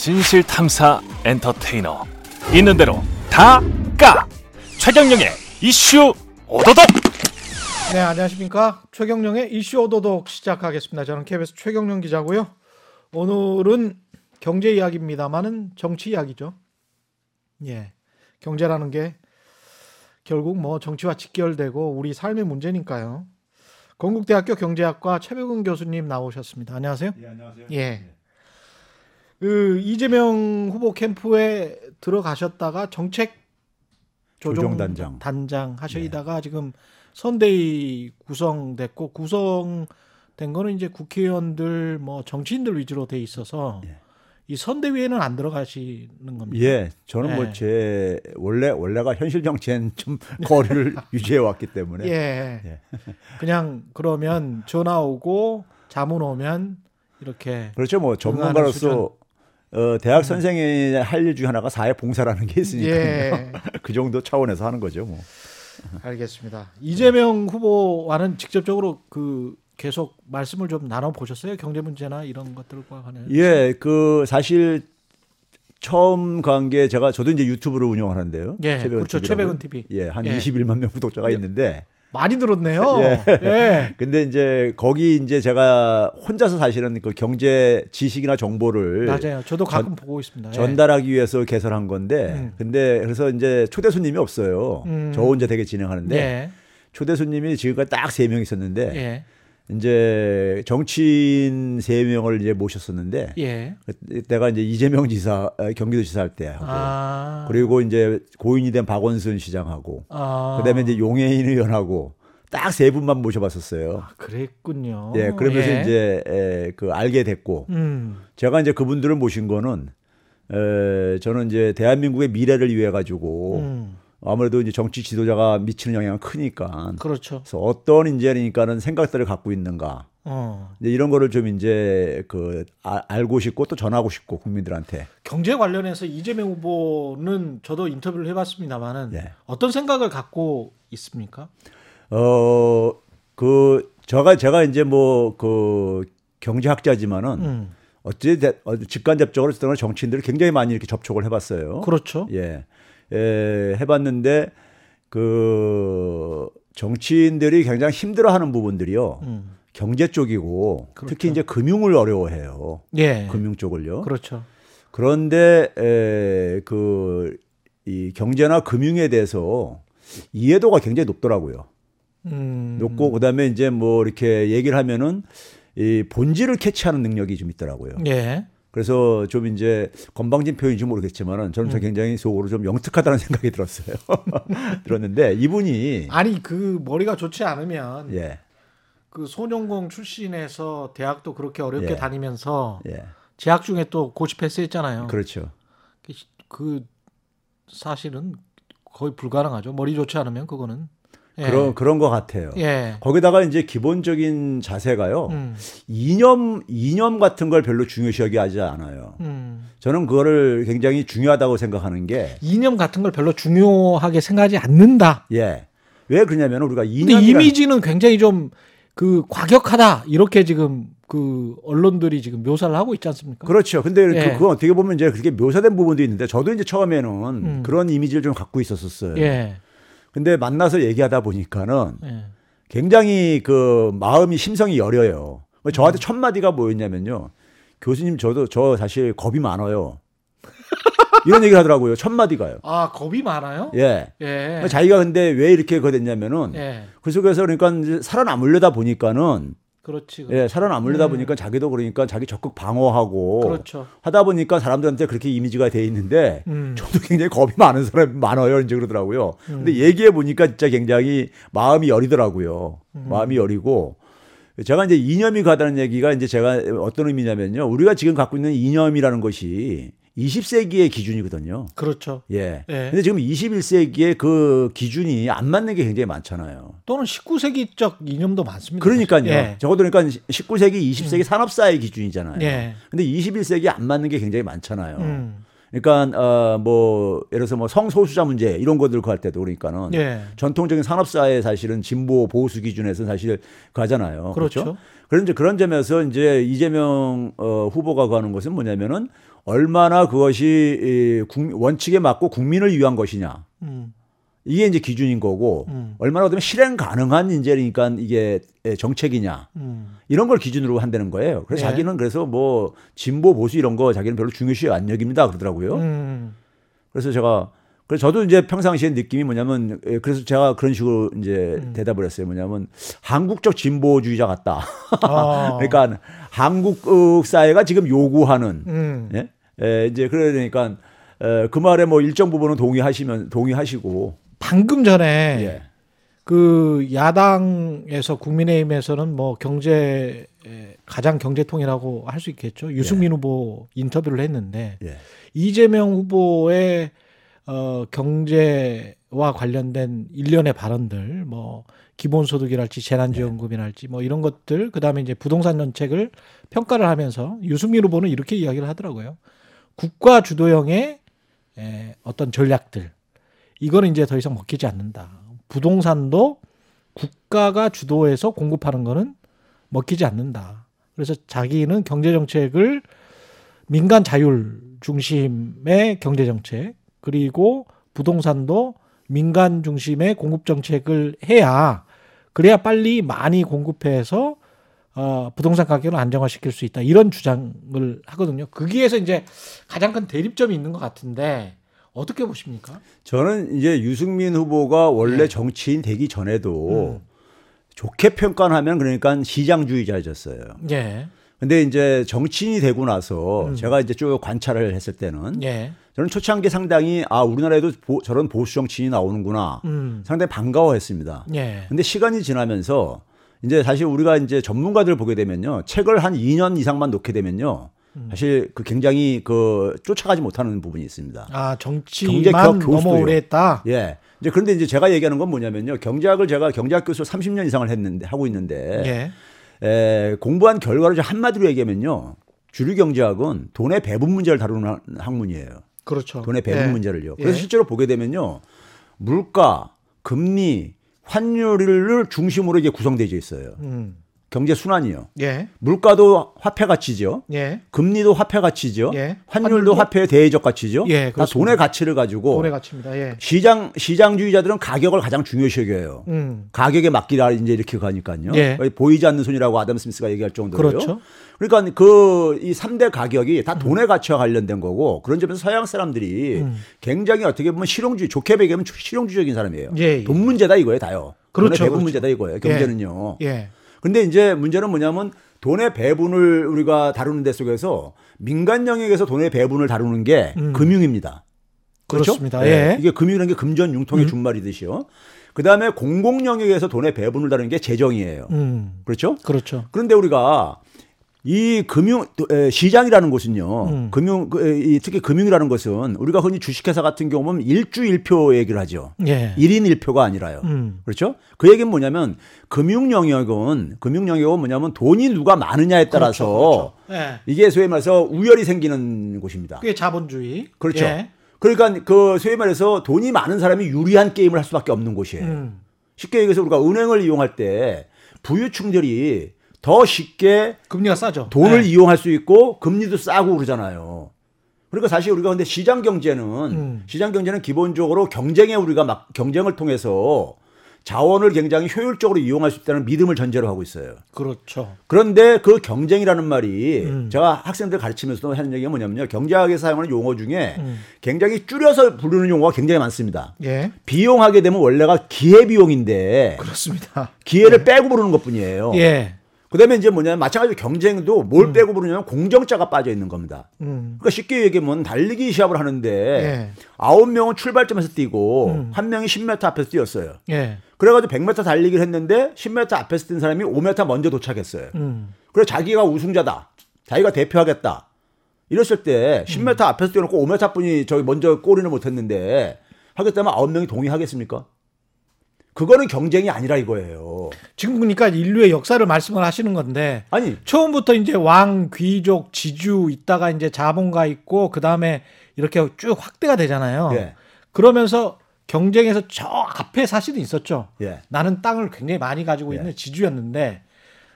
진실 탐사 엔터테이너 있는 대로 다 까 최경영의 이슈 오도독 네, 안녕하십니까. 최경령의 이슈 오도독 시작하겠습니다. 저는 KBS 최경령 기자고요. 오늘은 경제 이야기입니다만은 정치 이야기죠. 예. 경제라는 게 결국 뭐 정치와 직결되고 우리 삶의 문제니까요. 건국대학교 경제학과 최백운 교수님 나오셨습니다. 안녕하세요. 예, 안녕하세요. 예. 그 이재명 후보 캠프에 들어가셨다가 정책 조정 조정단장. 단장 하시다가 지금 선대위 구성됐고 구성된 거는 이제 국회의원들 뭐 정치인들 위주로 돼 있어서 예. 이 선대위에는 안 들어가시는 겁니다. 예, 저는 예. 뭐제 원래 원래가 현실 정치엔 좀 거리를 유지해 왔기 때문에 예. 예. 그냥 그러면 전화 오고 자문 오면 이렇게 그렇죠. 뭐 전문가로서 어, 대학 선생이 할 일 중에 하나가 사회 봉사라는 게 있으니까 예. 그 정도 차원에서 하는 거죠. 뭐. 알겠습니다. 이재명 후보와는 직접적으로 그 계속 말씀을 좀 나눠 보셨어요? 경제 문제나 이런 것들과 관해. 예, 그 사실 처음 간 게 제가 저도 이제 유튜브를 운영하는데요. 예, 최백은 그렇죠. TV라고. 최백은 TV. 예, 한 예. 21만 명 구독자가 있는데 많이 들었네요. 예. 예. 근데 이제 거기 이제 제가 혼자서 사실은 그 경제 지식이나 정보를 맞아요. 저도 가끔 보고 있습니다. 예. 전달하기 위해서 개설한 건데 음. 근데 그래서 이제 초대 손님이 없어요. 음. 저 혼자 되게 진행하는데 예. 초대 손님이 지금까지 딱 세 명 있었는데 예. 이제 정치인 세 명을 이제 모셨었는데 예. 그때가 이제 이재명 지사 어, 경기도지사 할 때 하고 아. 그리고 이제 고인이 된 박원순 시장하고 아. 그다음에 이제 용해인 의원하고 딱 세 분만 모셔봤었어요. 아, 그랬군요. 예, 그러면서 예. 이제 에, 그 알게 됐고 음. 제가 이제 그분들을 모신 거는 에, 저는 이제 대한민국의 미래를 위해 가지고 음. 아무래도 이제 정치 지도자가 미치는 영향은 크니까 그렇죠. 그래서 어떤 이제니까는 생각들을 갖고 있는가 어. 이제 이런 거를 좀 이제 그 아- 알고 싶고 또 전하고 싶고 국민들한테 경제 관련해서 이재명 후보는 저도 인터뷰를 해봤습니다만은 예. 어떤 생각을 갖고 있습니까? 어 그 제가 제가 이제 뭐 그 경제학자지만은 음. 어찌 돼- 어, 직간접적으로 어떤 정치인들을 굉장히 많이 이렇게 접촉을 해봤어요. 그렇죠. 예, 예, 해봤는데 그 정치인들이 굉장히 힘들어하는 부분들이요. 음. 경제 쪽이고 그렇죠. 특히 이제 금융을 어려워해요. 예. 금융 쪽을요. 그렇죠. 그런데 에, 그 이 경제나 금융에 대해서 이해도가 굉장히 높더라고요. 음. 높고 그다음에 이제 뭐 이렇게 얘기를 하면은 이 본질을 캐치하는 능력이 좀 있더라고요. 예. 그래서 좀 이제 건방진 표현인지 모르겠지만은 저는 음. 굉장히 속으로 좀 영특하다는 생각이 들었어요. 들었는데 이분이 아니 그 머리가 좋지 않으면 예, 그 소년공 출신에서 대학도 그렇게 어렵게 예. 다니면서 예, 재학 중에 또 고시 패스했잖아요. 그렇죠. 그 사실은 거의 불가능하죠. 머리 좋지 않으면 그거는. 예. 그런 그런 것 같아요. 예. 거기다가 이제 기본적인 자세가요. 음. 이념 이념 같은 걸 별로 중요시하게 하지 않아요. 음. 저는 그거를 굉장히 중요하다고 생각하는 게 이념 같은 걸 별로 중요하게 생각하지 않는다. 예. 왜 그러냐면 우리가 이념이라 이미지는 굉장히 좀 그 과격하다 이렇게 지금 그 언론들이 지금 묘사를 하고 있지 않습니까? 그렇죠. 근데 예. 그, 그건 어떻게 보면 이제 그렇게 묘사된 부분도 있는데 저도 이제 처음에는 음. 그런 이미지를 좀 갖고 있었었어요. 예. 근데 만나서 얘기하다 보니까는 예. 굉장히 그 마음이 심성이 여려요. 저한테 음. 첫 마디가 뭐였냐면요. 교수님 저도 저 사실 겁이 많아요. 이런 얘기를 하더라고요. 첫 마디가요. 아 겁이 많아요? 예. 예. 자기가 근데 왜 이렇게 그거 됐냐면은 예. 그 속에서 그러니까 이제 살아남으려다 보니까는 그렇지. 예, 살아남으려다 음. 보니까 자기도 그러니까 자기 적극 방어하고 그렇죠. 하다 보니까 사람들한테 그렇게 이미지가 돼 있는데 음. 저도 굉장히 겁이 많은 사람이 많아요. 이제 그러더라고요. 음. 근데 얘기해 보니까 진짜 굉장히 마음이 여리더라고요. 음. 마음이 여리고 제가 이제 이념이 가다는 얘기가 이제 제가 어떤 의미냐면요. 우리가 지금 갖고 있는 이념이라는 것이 20세기의 기준이거든요. 그렇죠. 예. 예. 근데 지금 21세기에 그 기준이 안 맞는 게 굉장히 많잖아요. 또는 19세기적 이념도 많습니다. 그러니까요. 예. 적어도 그러니까 19세기, 20세기 산업사의 기준이잖아요. 예. 근데 21세기 안 맞는 게 굉장히 많잖아요. 음. 그러니까 어뭐 예를 들어서 뭐 성소수자 문제 이런 것들 그 할 때도 그러니까는 예. 전통적인 산업사의 사실은 진보 보수 기준에서 사실 가잖아요. 그렇죠. 그런 이제 그런 점에서 이제 이재명 어, 후보가 가는 것은 뭐냐면은 얼마나 그것이 이, 국- 원칙에 맞고 국민을 위한 것이냐. 음. 이게 이제 기준인 거고 음. 얼마나 어쩌면 실행 가능한 이제니까 이게 정책이냐 음. 이런 걸 기준으로 한다는 거예요. 그래서 네. 자기는 그래서 뭐 진보 보수 이런 거 자기는 별로 중요시 안 여깁니다 그러더라고요. 음. 그래서 제가 그래서 저도 이제 평상시에 느낌이 뭐냐면 예, 그래서 제가 그런 식으로 이제 음. 대답을 했어요. 뭐냐면 한국적 진보주의자 같다. 아. 그러니까 한국 어, 사회가 지금 요구하는 음. 예? 에, 이제 그러니까 에, 그 말에 뭐 일정 부분은 동의하시면 동의하시고 방금 전에 예. 그 야당에서 국민의힘에서는 뭐 경제 에, 가장 경제통이라고 할 수 있겠죠. 유승민 후보 인터뷰를 했는데 예. 이재명 후보의 어, 경제와 관련된 일련의 발언들, 뭐 기본소득이랄지 재난지원금이랄지 뭐 이런 것들, 그 다음에 이제 부동산 정책을 평가를 하면서 유승민 후보는 이렇게 이야기를 하더라고요. 국가 주도형의 에, 어떤 전략들, 이거는 이제 더 이상 먹히지 않는다. 부동산도 국가가 주도해서 공급하는 거는 먹히지 않는다. 그래서 자기는 경제 정책을 민간 자율 중심의 경제 정책 그리고 부동산도 민간 중심의 공급 정책을 해야 그래야 빨리 많이 공급해서 어, 부동산 가격을 안정화시킬 수 있다 이런 주장을 하거든요. 거기에서 이제 가장 큰 대립점이 있는 것 같은데 어떻게 보십니까? 저는 이제 유승민 후보가 원래 예. 정치인 되기 전에도 음. 좋게 평가하면 그러니까 시장주의자였어요. 예, 근데 이제 정치인이 되고 나서 음. 제가 이제 쭉 관찰을 했을 때는 예, 저는 초창기 상당히 아 우리나라에도 보- 저런 보수 정치인이 나오는구나 음, 상당히 반가워했습니다. 예, 근데 시간이 지나면서 이제 사실 우리가 이제 전문가들 보게 되면요 책을 한 2년 이상만 놓게 되면요 음. 사실 그 굉장히 그 쫓아가지 못하는 부분이 있습니다. 아 정치만 교- 너무. 오래 했다. 예. 이제 그런데 이제 제가 얘기하는 건 뭐냐면요. 경제학을 제가 경제학 교수 30년 이상을 했는데 하고 있는데 예, 에, 공부한 결과를 좀 한마디로 얘기하면요. 주류 경제학은 돈의 배분 문제를 다루는 학- 학문이에요. 그렇죠. 돈의 배분 예. 문제를요. 그래서 예. 실제로 보게 되면요. 물가, 금리, 환율을 중심으로 이게 구성되어 있어요. 음, 경제 순환이요. 예, 물가도 화폐 가치죠. 예, 금리도 화폐 가치죠. 예. 환율도 환율도? 화폐의 대외적 가치죠. 예, 다. 돈의 가치를 가지고 돈의 가치입니다. 예, 시장 시장주의자들은 가격을 가장 중요시 여겨요. 음, 가격에 맡기라 이제 이렇게 가니까요. 예. 보이지 않는 손이라고 아담 스미스가 얘기할 정도로요. 그렇죠. 그러니까 그 이 3대 가격이 다 돈의 가치와 관련된 거고 그런 점에서 서양 사람들이 음. 굉장히 어떻게 보면 실용주의 좋게 얘기하면 실용주의적인 사람이에요. 예, 예. 돈 문제다 이거예요, 다요. 그렇죠, 돈의 배분 그렇죠. 문제다 이거예요. 경제는요. 예, 근데 이제 문제는 뭐냐면 돈의 배분을 우리가 다루는 데 속에서 민간 영역에서 돈의 배분을 다루는 게 음. 금융입니다. 그렇죠? 그렇습니다. 예. 예. 이게 금융이라는 게 금전 융통의 음. 준말이듯이요. 그 다음에 공공 영역에서 돈의 배분을 다루는 게 재정이에요. 음, 그렇죠? 그렇죠. 그런데 우리가 이 금융 에, 시장이라는 곳은요. 음. 금융 그, 특히 금융이라는 것은 우리가 흔히 주식회사 같은 경우 보면 일주일표 얘기를 하죠. 예, 일인일표가 아니라요. 음, 그렇죠? 그 얘기는 뭐냐면 금융 영역은 금융 영역은 뭐냐면 돈이 누가 많으냐에 따라서 그렇죠, 그렇죠. 예, 이게 소위 말해서 우열이 생기는 곳입니다. 그게 자본주의. 그렇죠. 예, 그러니까 그 소위 말해서 돈이 많은 사람이 유리한 게임을 할 수밖에 없는 곳이에요. 음, 쉽게 얘기해서 우리가 은행을 이용할 때 부유층들이 더 쉽게 금리가 싸죠. 돈을 예. 이용할 수 있고 금리도 싸고 그러잖아요. 그러니까 사실 우리가 근데 시장 경제는 음. 시장 경제는 기본적으로 경쟁에 우리가 막 경쟁을 통해서 자원을 굉장히 효율적으로 이용할 수 있다는 믿음을 전제로 하고 있어요. 그렇죠. 그런데 그 경쟁이라는 말이 음. 제가 학생들 가르치면서도 하는 얘기가 뭐냐면요. 경제학에서 사용하는 용어 중에 음. 굉장히 줄여서 부르는 용어가 굉장히 많습니다. 예, 비용하게 되면 원래가 기회비용인데 그렇습니다. 기회를 빼고 부르는 것 뿐이에요. 예, 그다음에 이제 뭐냐면 마찬가지로 경쟁도 뭘 빼고 부르냐면 공정자가 빠져 있는 겁니다. 음, 그러니까 쉽게 얘기하면 달리기 시합을 하는데 예. 아홉 명은 출발점에서 뛰고 음. 한 명이 10m 앞에서 뛰었어요. 예, 그래가지고 100m 달리기를 했는데 10m 앞에서 뛴 사람이 5m 먼저 도착했어요. 음, 그래서 자기가 우승자다. 자기가 대표하겠다. 이랬을 때 10m 앞에서 뛰어놓고 5m 분이 저기 먼저 골인을 못했는데 하겠다면 9명이 동의하겠습니까? 그거는 경쟁이 아니라 이거예요. 지금 보니까 인류의 역사를 말씀을 하시는 건데 아니 처음부터 이제 왕, 귀족, 지주 있다가 이제 자본가 있고 그 다음에 이렇게 쭉 확대가 되잖아요. 예. 그러면서 경쟁에서 저 앞에 사실은 있었죠. 예. 나는 땅을 굉장히 많이 가지고 예. 있는 지주였는데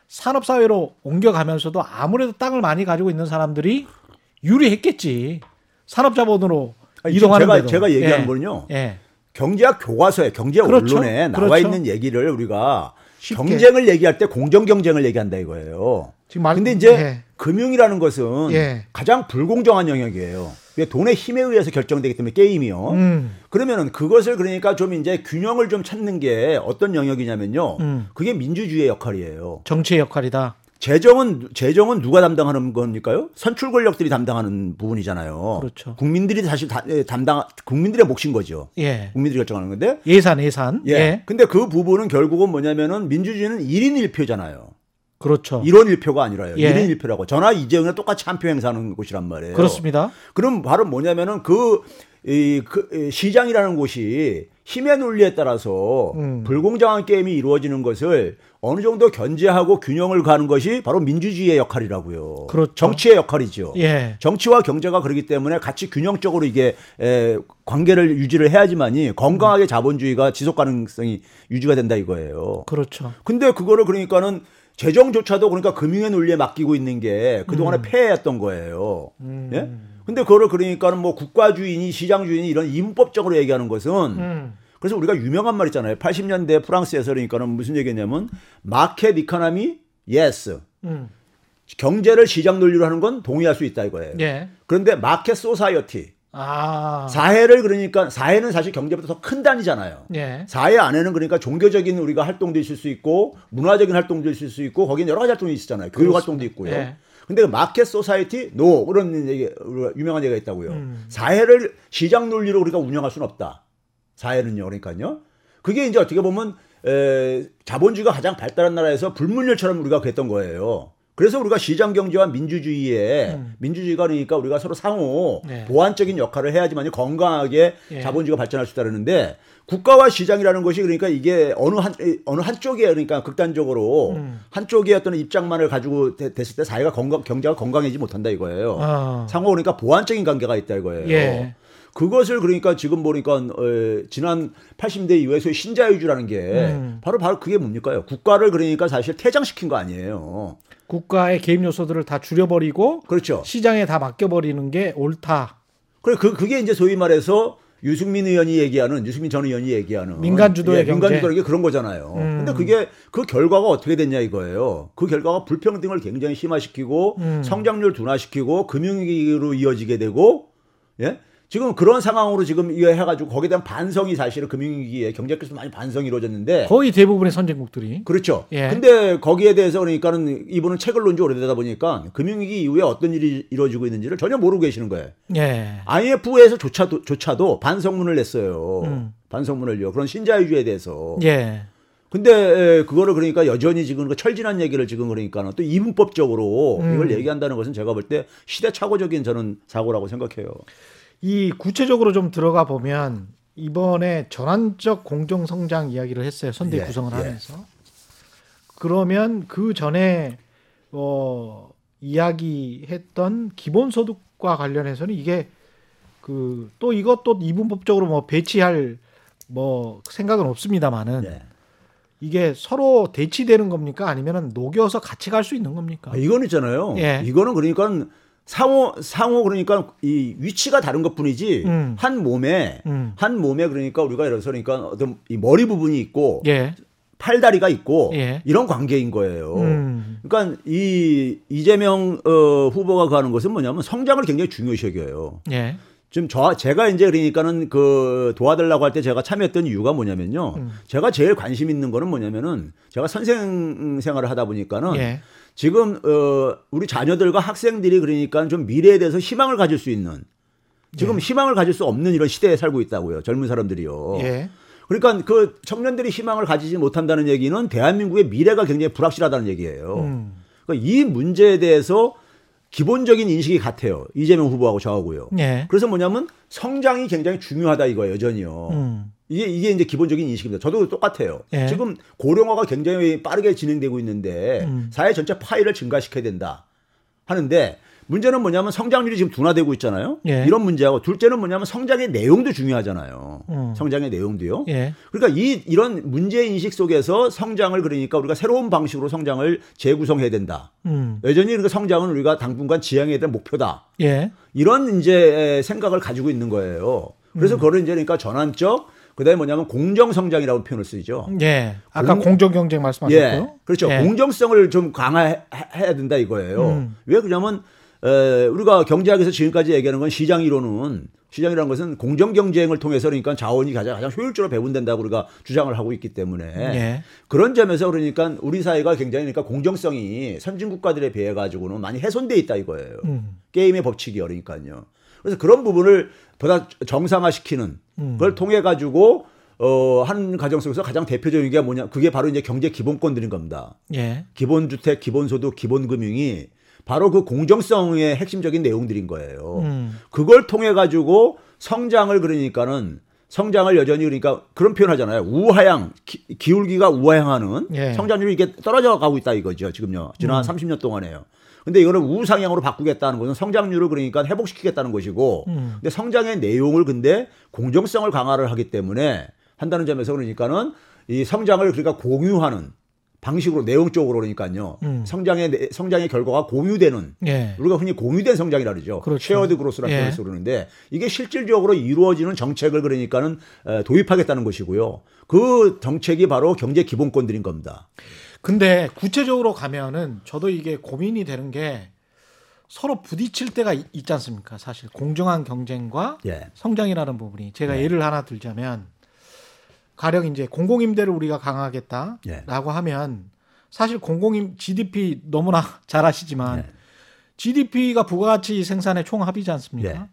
산업 사회로 옮겨가면서도 아무래도 땅을 많이 가지고 있는 사람들이 유리했겠지. 산업 자본으로 아니, 지금 이동하는데도. 제가, 제가 얘기하는 예. 거는요. 예. 경제학 교과서에 경제 그렇죠. 언론에 나와 그렇죠. 있는 얘기를 우리가 쉽게. 경쟁을 얘기할 때 공정 경쟁을 얘기한다 이거예요. 지금 말- 근데 이제 예. 금융이라는 것은 예. 가장 불공정한 영역이에요. 왜 돈의 힘에 의해서 결정되기 때문에 게임이요. 음. 그러면은 그것을 그러니까 좀 이제 균형을 좀 찾는 게 어떤 영역이냐면요. 음. 그게 민주주의의 역할이에요. 정치의 역할이다. 재정은 재정은 누가 담당하는 겁니까요? 선출 권력들이 담당하는 부분이잖아요. 그렇죠. 국민들이 사실 다, 예, 담당 국민들의 몫인 거죠. 예. 국민들이 결정하는 건데 예산 예산. 예. 예. 근데 그 부분은 결국은 뭐냐면은 민주주의는 1인 1표잖아요. 그렇죠. 1원 1표가 아니라요. 예. 1인 1표라고. 전화 이재용이랑 똑같이 한 표 행사하는 곳이란 말이에요. 그렇습니다. 그럼 바로 뭐냐면은 그, 이, 그 이, 시장이라는 곳이 힘의 논리에 따라서 음. 불공정한 게임이 이루어지는 것을 어느 정도 견제하고 균형을 가는 것이 바로 민주주의의 역할이라고요. 그렇죠. 정치의 역할이죠. 예. 정치와 경제가 그렇기 때문에 같이 균형적으로 이게 에, 관계를 유지를 해야지만이 건강하게 자본주의가 지속 가능성이 유지가 된다 이거예요. 그렇죠. 근데 그거를 그러니까는 재정조차도 그러니까 금융의 논리에 맡기고 있는 게 그동안에 폐해였던 거예요. 음. 예? 근데 그거를 그러니까는 뭐 국가주의니 시장주의니 이런 이분법적으로 얘기하는 것은 음. 그래서 우리가 유명한 말 있잖아요. 80년대 프랑스에서 그러니까는 무슨 얘기냐면 market economy yes. 음. 경제를 시장 논리로 하는 건 동의할 수 있다 이거예요. 예. 그런데 market society 아. 사회를 그러니까 사회는 사실 경제보다 더 큰 단위잖아요. 예. 사회 안에는 그러니까 종교적인 우리가 활동도 있을 수 있고 문화적인 활동도 있을 수 있고 거기는 여러 가지 활동이 있잖아요. 교육 활동도 있고요. 예. 근데 그 market society no 그런 얘기 유명한 얘기가 있다고요. 음. 사회를 시장 논리로 우리가 운영할 수는 없다. 사회는요. 그러니까요. 그게 이제 어떻게 보면 에, 자본주의가 가장 발달한 나라에서 불문율처럼 우리가 그랬던 거예요. 그래서 우리가 시장 경제와 민주주의에 음. 민주주의가 그러니까 우리가 서로 상호 네. 보완적인 역할을 해야지만 건강하게 예. 자본주의가 발전할 수 있다는데 국가와 시장이라는 것이 그러니까 이게 어느 한 어느 한쪽에 그러니까 극단적으로 음. 한쪽의 어떤 입장만을 가지고 되- 됐을 때 사회가 건강 경제가 건강해지지 못한다 이거예요. 아. 상호 그러니까 보완적인 관계가 있다 이거예요. 예. 그것을 그러니까 지금 보니까 어, 지난 80대 이후에 소위 신자유주라는 게 음. 바로 바로 그게 뭡니까요? 국가를 그러니까 사실 퇴장시킨 거 아니에요. 국가의 개입 요소들을 다 줄여버리고 그렇죠. 시장에 다 맡겨버리는 게 옳다. 그래 그 그게 이제 소위 말해서 유승민 의원이 얘기하는 유승민 전 의원이 얘기하는 민간 주도의 예, 민간. 주도라는 게 그런 거잖아요. 음. 근데 그게 그 결과가 어떻게 됐냐 이거예요. 그 결과가 불평등을 굉장히 심화시키고 음. 성장률 둔화시키고 금융위기로 이어지게 되고 예? 지금 그런 상황으로 지금 이거 해가지고 거기에 대한 반성이 사실은 금융위기에 경제께서 많이 반성이 이루어졌는데 거의 대부분의 선진국들이 그렇죠. 예. 근데 거기에 대해서 그러니까는 이분은 책을 논 지 오래되다 보니까 금융위기 이후에 어떤 일이 이루어지고 있는지를 전혀 모르고 계시는 거예요. 예. IMF에서 조차도 조차도 반성문을 냈어요. 음. 반성문을요. 그런 신자유주의에 대해서. 예. 근데 에, 그거를 그러니까 여전히 지금 그 철진한 얘기를 지금 그러니까 또 이분법적으로 음. 이걸 얘기한다는 것은 제가 볼 때 시대착오적인 저는 사고라고 생각해요. 이 구체적으로 좀 들어가 보면 이번에 전환적 공정 성장 이야기를 했어요. 선대 예, 구성을 예. 하면서. 그러면 그 전에 어 이야기했던 기본 소득과 관련해서는 이게 그 또 이것도 이분법적으로 뭐 배치할 뭐 생각은 없습니다만은 예. 이게 서로 대치되는 겁니까 아니면은 녹여서 같이 갈 수 있는 겁니까? 아, 이건 있잖아요. 예. 이거는 그러니까 상호 상호 그러니까 이 위치가 다른 것뿐이지 음. 한 몸에 음. 한 몸에 그러니까 우리가 예를 들어서 그러니까 어떤 이 머리 부분이 있고 예. 팔다리가 있고 예. 이런 관계인 거예요. 음. 그러니까 이 이재명 어, 후보가 가는 것은 뭐냐면 성장을 굉장히 중요시 여겨요. 예. 지금 저 제가 이제 그러니까는 그 도와달라고 할 때 제가 참여했던 이유가 뭐냐면요. 음. 제가 제일 관심 있는 거는 뭐냐면은 제가 선생 생활을 하다 보니까는 예. 지금 어 우리 자녀들과 학생들이 그러니까 좀 미래에 대해서 희망을 가질 수 있는 지금 희망을 가질 수 없는 이런 시대에 살고 있다고요. 젊은 사람들이요. 예. 그러니까 그 청년들이 희망을 가지지 못한다는 얘기는 대한민국의 미래가 굉장히 불확실하다는 얘기예요. 음. 그러니까 이 문제에 대해서 기본적인 인식이 같아요. 이재명 후보하고 저하고요. 예. 그래서 뭐냐면 성장이 굉장히 중요하다 이거예요, 여전히요. 음. 이게 이게 이제 기본적인 인식입니다. 저도 똑같아요. 예. 지금 고령화가 굉장히 빠르게 진행되고 있는데 음. 사회 전체 파이를 증가시켜야 된다 하는데 문제는 뭐냐면 성장률이 지금 둔화되고 있잖아요. 예. 이런 문제하고 둘째는 뭐냐면 성장의 내용도 중요하잖아요. 음. 성장의 내용도요. 예. 그러니까 이 이런 문제 인식 속에서 성장을 그러니까 우리가 새로운 방식으로 성장을 재구성해야 된다. 음. 여전히 그러니까 성장은 우리가 당분간 지향해야 될 목표다. 예. 이런 이제 생각을 가지고 있는 거예요. 음. 그래서 그걸 이제 그러니까 전환적 그다음에 뭐냐면 공정 성장이라고 표현을 쓰죠. 예. 아까 공- 공정 경쟁 말씀하셨고요. 예, 그렇죠. 예. 공정성을 좀 강화해야 된다 이거예요. 음. 왜 그러냐면 에, 우리가 경제학에서 지금까지 얘기하는 건 시장 이론은 시장이라는 것은 공정 경쟁을 통해서 그러니까 자원이 가장, 가장 효율적으로 배분된다고 우리가 주장을 하고 있기 때문에 예. 그런 점에서 그러니까 우리 사회가 굉장히 그러니까 공정성이 선진 국가들에 비해 가지고는 많이 훼손돼 있다 이거예요. 음. 게임의 법칙이 그러니까요. 그래서 그런 부분을 보다 정상화시키는 음. 그걸 통해 가지고 어, 한 가정 속에서 가장 대표적인 게 뭐냐? 그게 바로 이제 경제 기본권들인 겁니다. 예. 기본주택, 기본소득, 기본금융이 바로 그 공정성의 핵심적인 내용들인 거예요. 음. 그걸 통해 가지고 성장을 그러니까는 성장을 여전히 그러니까 그런 표현 하잖아요. 우하향, 기, 울기가 우하향하는 예. 성장률이 이게 떨어져 가고 있다 이거죠. 지금요. 지난 30년 동안에요. 근데 이거는 우상향으로 바꾸겠다는 것은 성장률을 그러니까 회복시키겠다는 것이고 음. 근데 성장의 내용을 근데 공정성을 강화를 하기 때문에 한다는 점에서 그러니까는 이 성장을 그러니까 공유하는 방식으로 내용적으로 그러니까요. 음. 성장의 내- 성장의 결과가 공유되는 예. 우리가 흔히 공유된 성장이라 그러죠. 그렇죠. shared growth라는 예. 표현을 쓰는데 이게 실질적으로 이루어지는 정책을 그러니까는 에, 도입하겠다는 것이고요. 그 정책이 바로 경제 기본권들인 겁니다. 근데 구체적으로 가면은 저도 이게 고민이 되는 게 서로 부딪힐 때가 있- 있지 않습니까? 사실 공정한 경쟁과 예. 성장이라는 부분이 제가 네. 예를 하나 들자면 가령 이제 공공임대를 우리가 강화하겠다라고 예. 하면 사실 공공임 GDP 너무나 잘 아시지만 예. GDP가 부가가치 생산의 총합이지 않습니까? 예.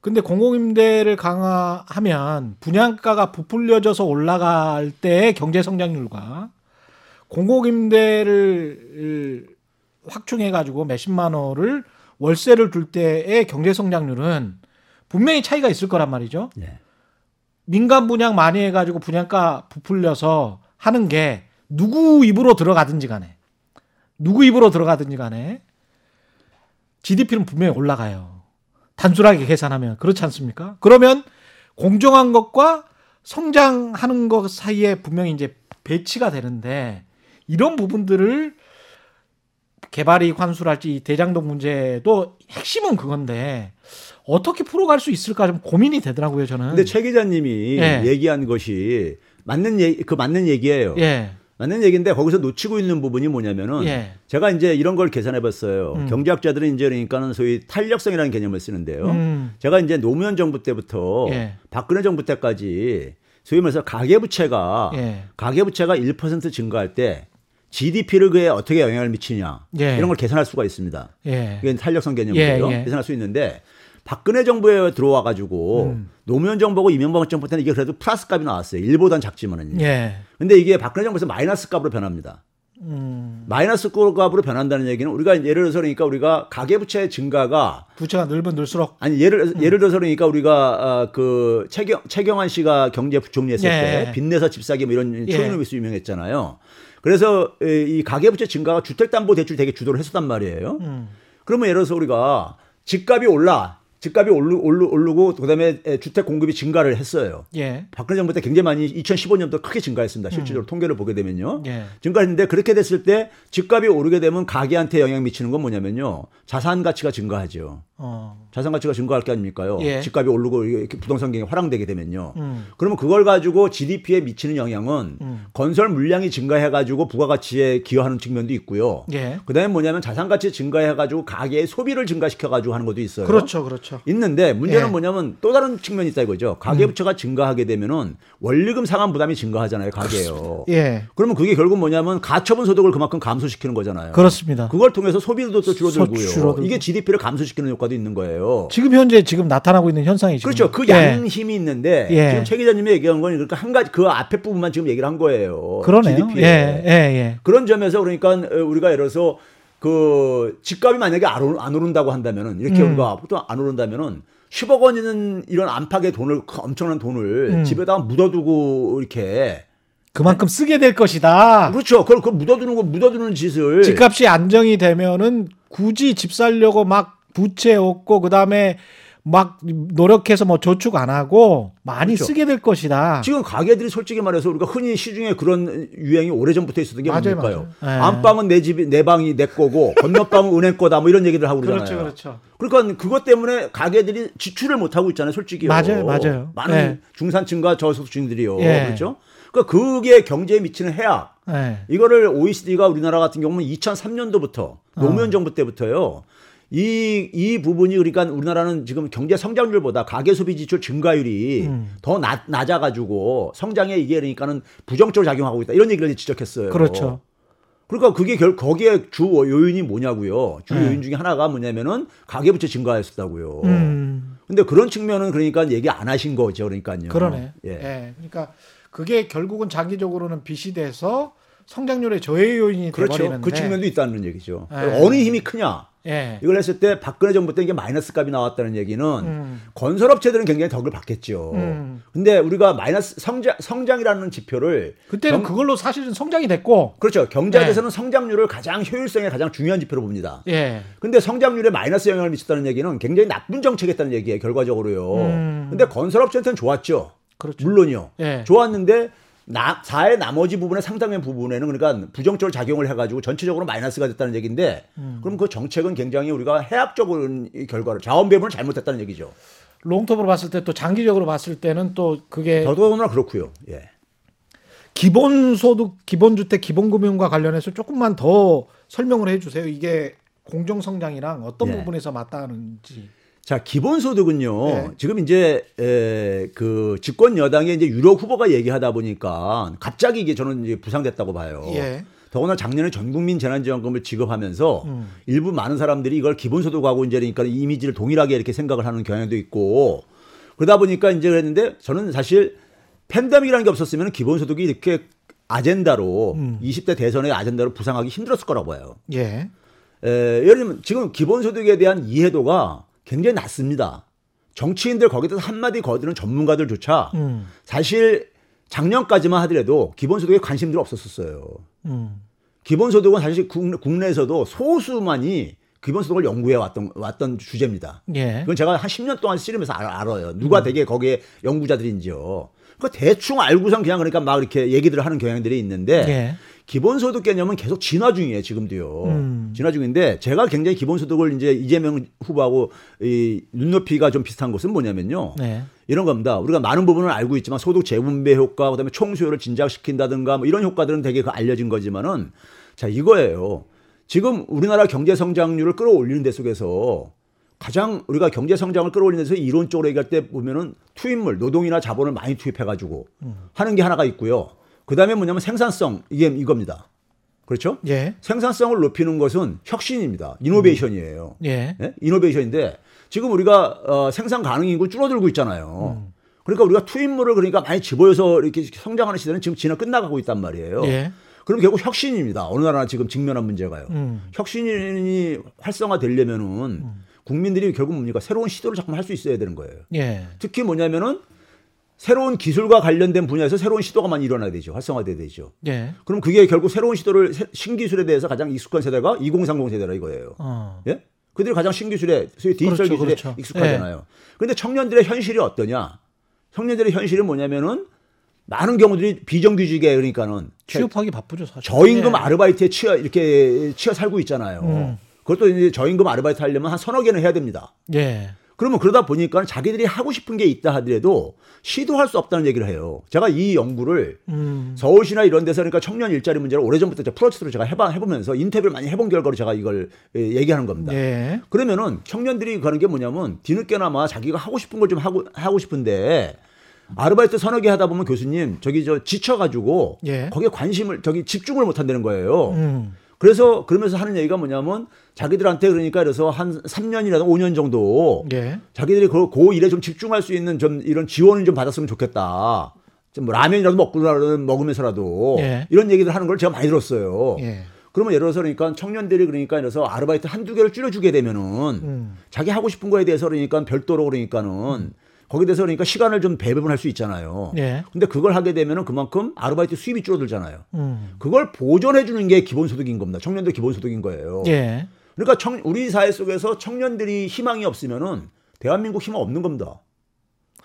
근데 공공임대를 강화하면 분양가가 부풀려져서 올라갈 때의 경제 성장률과 공공임대를 확충해 가지고 몇십만 원을 월세를 줄 때의 경제 성장률은 분명히 차이가 있을 거란 말이죠. 예. 민간 분양 많이 해가지고 분양가 부풀려서 하는 게 누구 입으로 들어가든지 간에 누구 입으로 들어가든지 간에 GDP는 분명히 올라가요. 단순하게 계산하면 그렇지 않습니까? 그러면 공정한 것과 성장하는 것 사이에 분명히 이제 배치가 되는데 이런 부분들을 개발이익 환수랄지 이 대장동 문제도 핵심은 그건데 어떻게 풀어갈 수 있을까 좀 고민이 되더라고요 저는. 근데 최 기자님이 예. 얘기한 것이 맞는 얘기, 그 맞는 얘기예요. 예, 맞는 얘기인데 거기서 놓치고 있는 부분이 뭐냐면은 예. 제가 이제 이런 걸 계산해 봤어요. 음. 경제학자들은 이제 그러니까는 소위 탄력성이라는 개념을 쓰는데요. 음. 제가 이제 노무현 정부 때부터 예. 박근혜 정부 때까지 소위 말해서 가계부채가 예. 가계부채가 1% 증가할 때 GDP를 그에 어떻게 영향을 미치냐 예. 이런 걸 계산할 수가 있습니다. 예. 그게 탄력성 개념이에요. 예, 예. 계산할 수 있는데 박근혜 정부에 들어와 가지고 음. 노무현 정부하고 이명박 정부 때는 이게 그래도 플러스 값이 나왔어요. 1보단 작지만은요. 예. 근데 이게 박근혜 정부에서 마이너스 값으로 변합니다. 음. 마이너스 값으로 변한다는 얘기는 우리가 예를 들어서 그러니까 우리가 가계부채 증가가 부채가 늘면 늘수록 아니 예를 음. 예를 들어서 그러니까 우리가 어, 그 최경 최경환 씨가 경제 부총리했을 예. 때 빚 내서 집 사기 뭐 이런 예. 초능력이 유명했잖아요. 그래서 이 가계부채 증가가 주택담보대출 되게 주도를 했었단 말이에요. 음. 그러면 예를 들어서 우리가 집값이 올라 집값이 오르, 오르, 오르고 그다음에 주택 공급이 증가를 했어요. 예. 박근혜 정부 때 굉장히 많이 2015년부터 크게 증가했습니다. 실질적으로 통계를 보게 되면요. 음. 예. 증가했는데 그렇게 됐을 때 집값이 오르게 되면 가계한테 영향 미치는 건 뭐냐면요. 자산 가치가 증가하죠. 어. 자산 가치가 증가할 게 아닙니까요? 예. 집값이 오르고 이렇게 부동산 경기 화랑되게 되면요. 음. 그러면 그걸 가지고 GDP에 미치는 영향은 음. 건설 물량이 증가해 가지고 부가가치에 기여하는 측면도 있고요. 예. 그다음에 뭐냐면 자산 가치 증가해 가지고 가계의 소비를 증가시켜 가지고 하는 것도 있어요. 그렇죠. 그렇죠. 있는데 문제는 예. 뭐냐면 또 다른 측면이 있다 이거죠. 가계부채가 증가하게 되면은 원리금 상환 부담이 증가하잖아요. 가계요. 예. 그러면 그게 결국 뭐냐면 가처분 소득을 그만큼 감소시키는 거잖아요. 그렇습니다. 그걸 통해서 소비도 또 줄어들고요. 소- 줄어들고. 이게 GDP를 감소시키는 효과도 있는 거예요. 지금 현재 지금 나타나고 있는 현상이 지금 그렇죠. 그 예. 양 힘이 있는데 예. 지금 최 기자님이 얘기한 건 그러니까 한 가지 그 앞에 부분만 지금 얘기를 한 거예요. 그러네요. GDP에. 예. 예. 예. 그런 점에서 그러니까 어, 우리가 예를 들어서 그 집값이 만약에 안, 오르- 안 오른다고 한다면은 이렇게 음. 우리가 보통 안 오른다면은 10억 원이는 이런 안팎의 돈을 그 엄청난 돈을 음. 집에다가 묻어두고 이렇게 그만큼 쓰게 될 것이다. 그렇죠. 그걸, 그걸 묻어두는 거 묻어두는 짓을 집값이 안정이 되면은 굳이 집 살려고 막 부채 얻고 그다음에 막 노력해서 뭐 저축 안 하고 많이 그렇죠. 쓰게 될 것이다. 지금 가게들이 솔직히 말해서 우리가 흔히 시중에 그런 유행이 오래전부터 있었던 게 맞아요, 뭡니까요? 맞아요. 네. 안방은 내 집이 내 방이 내 거고 건너방은 은행 거다 뭐 이런 얘기를 하고 그러잖아요. 그렇죠, 그렇죠. 그러니까 그것 때문에 가게들이 지출을 못 하고 있잖아요, 솔직히. 맞아요, 맞아요. 많은 네. 중산층과 저소득층들이요. 예. 그렇죠? 그러니까 그게 경제에 미치는 해악. 네. 이거를 OECD가 우리나라 같은 경우는 2003년도부터 어. 노무현 정부 때부터요. 이, 이 부분이 그러니까 우리나라는 지금 경제 성장률보다 가계 소비 지출 증가율이 음. 더 낮, 낮아가지고 성장에 이게 그러니까는 부정적으로 작용하고 있다. 이런 얘기를 지적했어요. 그렇죠. 그러니까 그게 결 거기에 주 요인이 뭐냐고요. 주 네. 요인 중에 하나가 뭐냐면은 가계부채 증가했었다고요. 음. 근데 그런 측면은 그러니까 얘기 안 하신 거죠. 그러니까요. 그러네. 예. 예. 그러니까 그게 결국은 장기적으로는 빚이 돼서 성장률의 저해 요인이 그렇죠. 돼버리는데. 그 측면도 있다는 얘기죠. 네. 어느 힘이 크냐? 예. 이걸 했을 때 박근혜 정부 때 이게 마이너스 값이 나왔다는 얘기는 음. 건설업체들은 굉장히 덕을 받겠죠. 음. 근데 우리가 마이너스 성장, 성장이라는 지표를 그때는 경- 그걸로 사실은 성장이 됐고. 그렇죠. 경제학에서는 성장률을 가장 효율성에 가장 중요한 지표로 봅니다. 예. 근데 성장률에 마이너스 영향을 미쳤다는 얘기는 굉장히 나쁜 정책이었다는 얘기예요, 결과적으로요. 음. 근데 건설업체한테는 좋았죠. 그렇죠. 물론이요. 예. 좋았는데 나, 사회 나머지 부분의 상당한 부분에는 그러니까 부정적으로 작용을 해가지고 전체적으로 마이너스가 됐다는 얘기인데 음. 그럼 그 정책은 굉장히 우리가 해악적인 이 결과를 자원 배분을 잘못했다는 얘기죠. 롱톱으로 봤을 때 또 장기적으로 봤을 때는 또 그게 더더구나 그렇고요. 예. 기본소득, 기본주택, 기본금융과 관련해서 조금만 더 설명을 해주세요. 이게 공정성장이랑 어떤 예. 부분에서 맞닿는지. 자 기본소득은요. 네. 지금 이제 에, 그 집권 여당의 이제 유력 후보가 얘기하다 보니까 갑자기 이게 저는 이제 부상됐다고 봐요. 예. 더구나 작년에 전국민 재난지원금을 지급하면서 음. 일부 많은 사람들이 이걸 기본소득하고 이제 그러니까 이미지를 동일하게 이렇게 생각을 하는 경향도 있고 그러다 보니까 이제 그랬는데 저는 사실 팬데믹이라는 게 없었으면 기본소득이 이렇게 아젠다로 음. 20대 대선의 아젠다로 부상하기 힘들었을 거라고 봐요. 예. 에, 예를 들면 지금 기본소득에 대한 이해도가 굉장히 낮습니다. 정치인들 거기다 한마디 거드는 전문가들조차 음. 사실 작년까지만 하더라도 기본소득에 관심들이 없었었어요. 음. 기본소득은 사실 국내, 국내 에서도 소수만이 기본소득을 연구해 왔던 왔던 주제입니다. 예. 그건 제가 한 10년 동안 씨름해서 알, 알아요. 누가 되게 거기에 연구자들인지요. 그 대충 알고선 그냥 그러니까 막 이렇게 얘기들을 하는 경향들이 있는데 예. 기본소득 개념은 계속 진화 중이에요, 지금도요. 음. 진화 중인데 제가 굉장히 기본소득을 이제 이재명 후보하고 이 눈높이가 좀 비슷한 것은 뭐냐면요. 네. 이런 겁니다. 우리가 많은 부분을 알고 있지만 소득 재분배 효과, 그다음에 총수요를 진작시킨다든가 뭐 이런 효과들은 되게 그 알려진 거지만은 자 이거예요. 지금 우리나라 경제 성장률을 끌어올리는 데 속에서 가장 우리가 경제 성장을 끌어올리는 데서 이론적으로 얘기할 때 보면은 투입물, 노동이나 자본을 많이 투입해가지고 하는 게 하나가 있고요. 그 다음에 뭐냐면 생산성 이게 이겁니다. 그렇죠? 예. 생산성을 높이는 것은 혁신입니다. 이노베이션이에요. 예. 예? 이노베이션인데 지금 우리가 어, 생산 가능 인구 줄어들고 있잖아요. 그러니까 우리가 투입물을 그러니까 많이 집어여서 이렇게 성장하는 시대는 지금 지나 끝나가고 있단 말이에요. 예. 그럼 결국 혁신입니다. 어느 나라나 지금 직면한 문제가요. 음. 혁신이 활성화되려면은 국민들이 결국 뭡니까 새로운 시도를 자꾸 할 수 있어야 되는 거예요. 예. 특히 뭐냐면은 새로운 기술과 관련된 분야에서 새로운 시도가 많이 일어나야 되죠. 활성화돼야 되죠. 예. 그럼 그게 결국 새로운 시도를 새- 신기술에 대해서 가장 익숙한 세대가 2030 세대라 이거예요. 어. 예? 그들이 가장 신기술에 소위 디지털 그렇죠, 기술에 그렇죠. 익숙하잖아요. 그런데 청년들의 현실이 어떠냐? 청년들의 현실이 뭐냐면은 많은 경우들이 비정규직에 그러니까는 취업하기 바쁘죠, 사실. 저임금 예. 아르바이트에 치여 이렇게 치여 살고 있잖아요. 음. 그것도 이제 저임금 아르바이트 하려면 한 서너 개는 해야 됩니다. 예. 그러면 그러다 보니까 자기들이 하고 싶은 게 있다 하더라도 시도할 수 없다는 얘기를 해요. 제가 이 연구를 음. 서울시나 이런 데서 그러니까 청년 일자리 문제를 오래전부터 제가 프로젝트로 제가 해봐, 해보면서 인터뷰를 많이 해본 결과로 제가 이걸 예, 얘기하는 겁니다. 예. 그러면은 청년들이 가는 게 뭐냐면 뒤늦게나마 자기가 하고 싶은 걸 좀 하고 하고 싶은데 아르바이트 서너 개 하다 보면 교수님 저기 저 지쳐가지고 예. 거기에 관심을 저기 집중을 못 한다는 거예요. 음. 그래서 그러면서 하는 얘기가 뭐냐면 자기들한테 그러니까 그래서 한 3년이라도 5년 정도 예. 자기들이 그, 그 일에 좀 집중할 수 있는 좀 이런 지원을 좀 받았으면 좋겠다. 좀 뭐 라면이라도 먹고 먹으면서라도 예. 이런 얘기를 하는 걸 제가 많이 들었어요. 예. 그러면 예를 들어서 그러니까 청년들이 그러니까 그래서 아르바이트 한두 개를 줄여주게 되면은 음. 자기 하고 싶은 거에 대해서 그러니까 별도로 그러니까는 거기에 대해서 그러니까 시간을 좀 배분할 수 있잖아요. 예. 근데 그걸 하게 되면은 그만큼 아르바이트 수입이 줄어들잖아요. 음. 그걸 보존해 주는 게 기본소득인 겁니다. 청년들 기본소득인 거예요. 예. 그러니까 청, 우리 사회 속에서 청년들이 희망이 없으면은 대한민국 희망 없는 겁니다.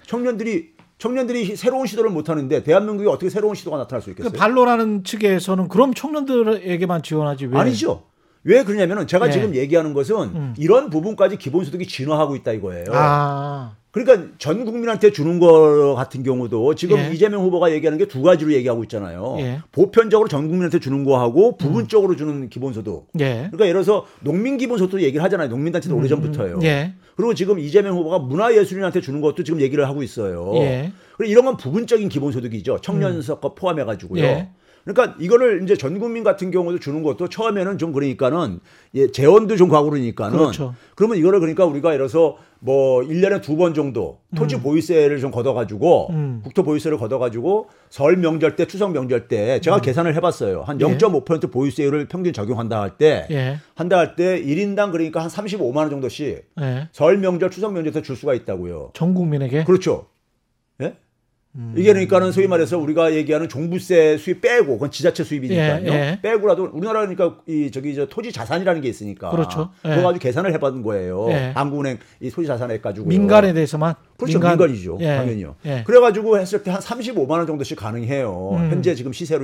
청년들이 청년들이 새로운 시도를 못 하는데 대한민국에 어떻게 새로운 시도가 나타날 수그 있겠어요? 반론하는 측에서는 그럼 청년들에게만 지원하지 왜? 아니죠. 왜 그러냐면은 제가 예. 지금 얘기하는 것은 음. 이런 부분까지 기본소득이 진화하고 있다 이거예요. 아, 그러니까 전 국민한테 주는 거 같은 경우도 지금 예. 이재명 후보가 얘기하는 게 두 가지로 얘기하고 있잖아요. 예. 보편적으로 전 국민한테 주는 거하고 부분적으로 주는 기본소득. 예. 그러니까 예를 들어서 농민 기본소득 얘기를 하잖아요. 농민단체도 오래전부터요. 예. 그리고 지금 이재명 후보가 문화예술인한테 주는 것도 지금 얘기를 하고 있어요. 예. 그리고 이런 건 부분적인 기본소득이죠. 청년석과 포함해가지고요. 예. 그러니까 이거를 이제 전 국민 같은 경우도 주는 것도 처음에는 좀 그러니까는 예, 재원도 좀 가고 그러니까는 그렇죠. 그러면 이거를 그러니까 우리가 예를 들어서 뭐 1년에 두 번 정도 토지 보유세를 좀 걷어 가지고 음. 국토 보유세를 걷어 가지고 설 명절 때 추석 명절 때 제가 계산을 해 봤어요. 한 예. 0.5% 보유세율을 평균 적용한다 할때 예. 한다 할 때 1인당 그러니까 한 35만 원 정도씩 예. 설 명절 추석 명절 때 줄 수가 있다고요. 전 국민에게 그렇죠. 예? 음. 이게 그러니까는 소위 말해서 우리가 얘기하는 종부세 수입 빼고 그건 지자체 수입이니까요. 예, 예. 빼고라도 우리나라 그러니까 이 저기 저 토지 자산이라는 게 있으니까 그렇죠. 예. 그거 가지고 계산을 해봤는 거예요. 예. 한국은행 이 토지 자산해 가지고 민간에 대해서만 그렇죠 민간- 이죠 예. 당연히요. 예. 그래가지고 했을 때 한 35만 원 정도씩 가능해요. 음. 현재 지금 시세로.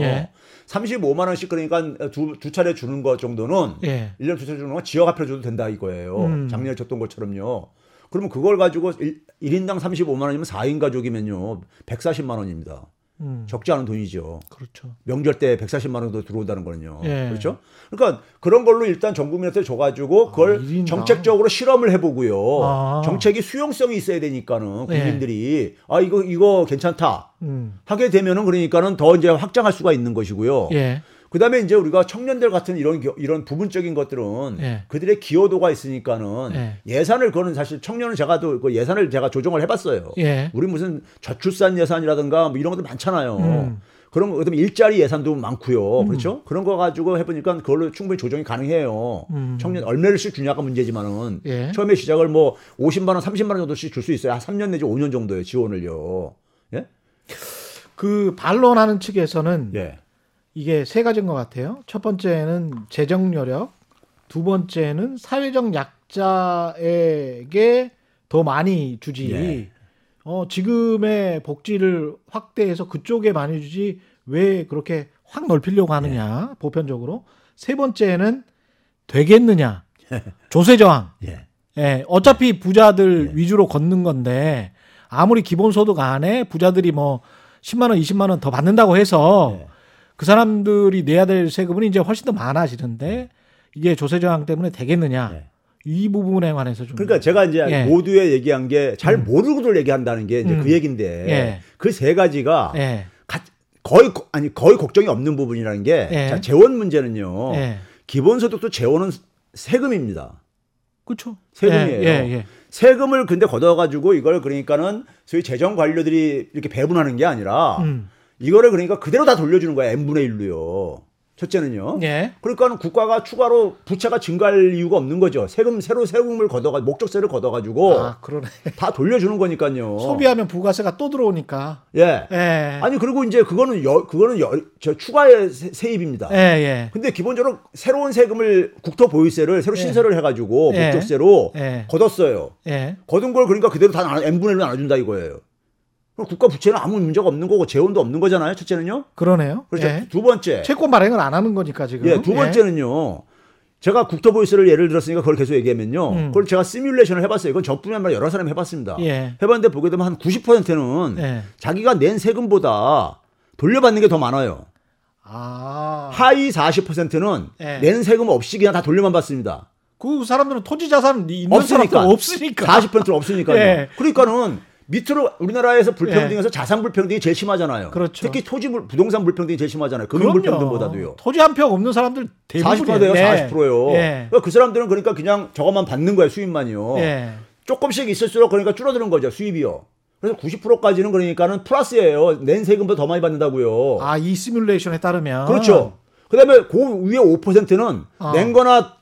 예. 35만 원씩 그러니까 두, 두 차례 주는 것 정도는 예. 일 1년 두 차례 주는 건 지역 화표 줘도 된다 이거예요. 음. 작년에 줬던 것처럼요. 그러면 그걸 가지고 일 1인당 35만 원이면 4인 가족이면요. 140만 원입니다. 음. 적지 않은 돈이죠. 그렇죠. 명절 때 140만 원도 들어온다는 거는요. 예. 그렇죠? 그러니까 그런 걸로 일단 전 국민한테 줘가지고 그걸 아? 정책적으로 실험을 해보고요. 아. 정책이 수용성이 있어야 되니까는 예. 국민들이 아 이거 이거 괜찮다 음. 하게 되면은 그러니까는 더 이제 확장할 수가 있는 것이고요. 예. 그다음에 이제 우리가 청년들 같은 이런 겨- 이런 부분적인 것들은 예. 그들의 기여도가 있으니까는 예. 예산을 그는 사실 청년은 제가 또그 예산을 제가 조정을 해봤어요. 예. 우리 무슨 저출산 예산이라든가 뭐 이런 것도 많잖아요. 음. 그런 거 그다음에 일자리 예산도 많고요. 그렇죠? 그런 거 가지고 해보니까 그걸로 충분히 조정이 가능해요. 음. 청년 얼마를씩 주냐가 문제지만은 예. 처음에 시작을 뭐 50만 원, 30만 원 정도씩 줄 수 있어요. 한 3년 내지 5년 정도의 지원을요. 예? 그 반론하는 측에서는 예. 이게 세 가지인 것 같아요. 첫 번째는 재정 여력, 두 번째는 사회적 약자에게 더 많이 주지. 예. 어, 지금의 복지를 확대해서 그쪽에 많이 주지 왜 그렇게 확 넓히려고 하느냐, 보편적으로. 세 번째는 되겠느냐. 조세 저항. 예. 예, 어차피 부자들 위주로 걷는 건데 아무리 기본소득 안에 부자들이 뭐 10만 원, 20만 원 더 받는다고 해서 예. 그 사람들이 내야 될 세금은 이제 훨씬 더 많아지는데 이게 조세 저항 때문에 되겠느냐 예. 이 부분에 관해서 좀 그러니까 제가 이제 예. 모두에 얘기한 게 잘 모르고들 얘기한다는 게 이제 음. 그 얘긴데 예. 그세 가지가 예, 가- 거의 거- 아니 거의 걱정이 없는 부분이라는 게 예. 자, 재원 문제는요. 예, 기본소득도 재원은 세금입니다. 그렇죠. 세금이에요. 예. 세금을 근데 걷어가지고 이걸 그러니까는 소위 재정 관료들이 이렇게 배분하는 게 아니라 음. 이거를 그러니까 그대로 다 돌려주는 거야 n분의 1로요. 첫째는요. 예. 그러니까는 국가가 추가로 부채가 증가할 이유가 없는 거죠. 세금 새로 세금을 걷어가 목적세를 걷어가지고 아, 그러네. 다 돌려주는 거니까요. 소비하면 부가세가 또 들어오니까. 예. 예. 아니 그리고 이제 그거는 여, 그거는 여, 저 추가의 세, 세입입니다. 예, 예. 근데 기본적으로 새로운 세금을 국토 보유세를 새로 예. 신설을 해가지고 예. 목적세로 예. 걷었어요. 예. 거둔 걸 그러니까 그대로 다 나눠- n분의 1로 나눠준다 이거예요. 국가 부채는 아무 문제가 없는 거고 재원도 없는 거잖아요. 첫째는요. 그러네요. 그렇죠. 예. 두 번째. 채권 발행을 안 하는 거니까 지금. 예, 두 번째는요. 제가 국토 보유세를 예를 들었으니까 그걸 계속 얘기하면요. 음. 그걸 제가 시뮬레이션을 해봤어요. 이건 저뿐이 아니라 여러 사람이 해봤습니다. 예. 해봤는데 보게 되면 한 90%는 예. 자기가 낸 세금보다 돌려받는 게 더 많아요. 아. 하위 40%는 예. 낸 세금 없이 그냥 다 돌려만 받습니다. 그 사람들은 토지 자산 있는 없으니까. 사람도 없으니까. 40%는 없으니까요. 예. 그러니까는 밑으로 우리나라에서 불평등에서 예. 자산 불평등이 제일 심하잖아요. 그렇죠. 특히 토지 불- 부동산 불평등이 제일 심하잖아요. 금융 그럼요. 불평등보다도요. 토지 한 평 없는 사람들 대부분이에요. 40%예요, 예. 40%요. 예. 그러니까 그 사람들은 그러니까 그냥 저것만 받는 거예요, 수입만이요. 예. 조금씩 있을수록 그러니까 줄어드는 거죠, 수입이요. 그래서 90%까지는 그러니까는 플러스예요. 낸 세금보다 더 많이 받는다고요. 아, 이 시뮬레이션에 따르면 그렇죠. 그다음에 그 위에 5%는 어. 낸 거나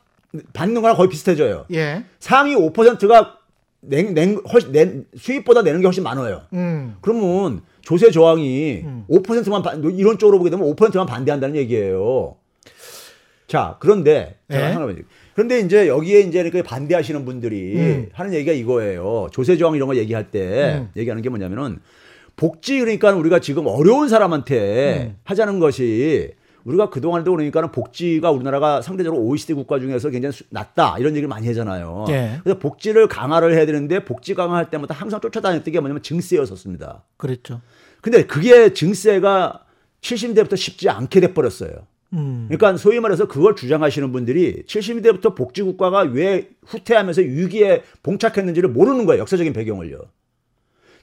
받는 거나 거의 비슷해져요. 예. 상위 5%가 낸, 낸, 훨씬, 낸, 수입보다 내는 게 훨씬 많아요. 음. 그러면 조세 저항이 음. 5%만 반, 이런 쪽으로 보게 되면 5%만 반대한다는 얘기예요. 자, 그런데 제가 네. 하나만 얘기- 그런데 이제 여기에 이제 그 반대하시는 분들이 음. 하는 얘기가 이거예요. 조세조항 이런 거 얘기할 때 음. 얘기하는 게 뭐냐면은 복지 그러니까 우리가 지금 어려운 사람한테 음. 하자는 것이 우리가 그동안도 그러니까는 복지가 우리나라가 상대적으로 OECD 국가 중에서 굉장히 수- 낮다 이런 얘기를 많이 하잖아요. 예. 그래서 복지를 강화를 해야 되는데 복지 강화할 때마다 항상 쫓아다녔던 게 뭐냐면 증세였었습니다. 그랬죠. 근데 그게 증세가 70대부터 쉽지 않게 돼 버렸어요. 음. 그러니까 소위 말해서 그걸 주장하시는 분들이 70대부터 복지국가가 왜 후퇴하면서 위기에 봉착했는지를 모르는 거예요. 역사적인 배경을요.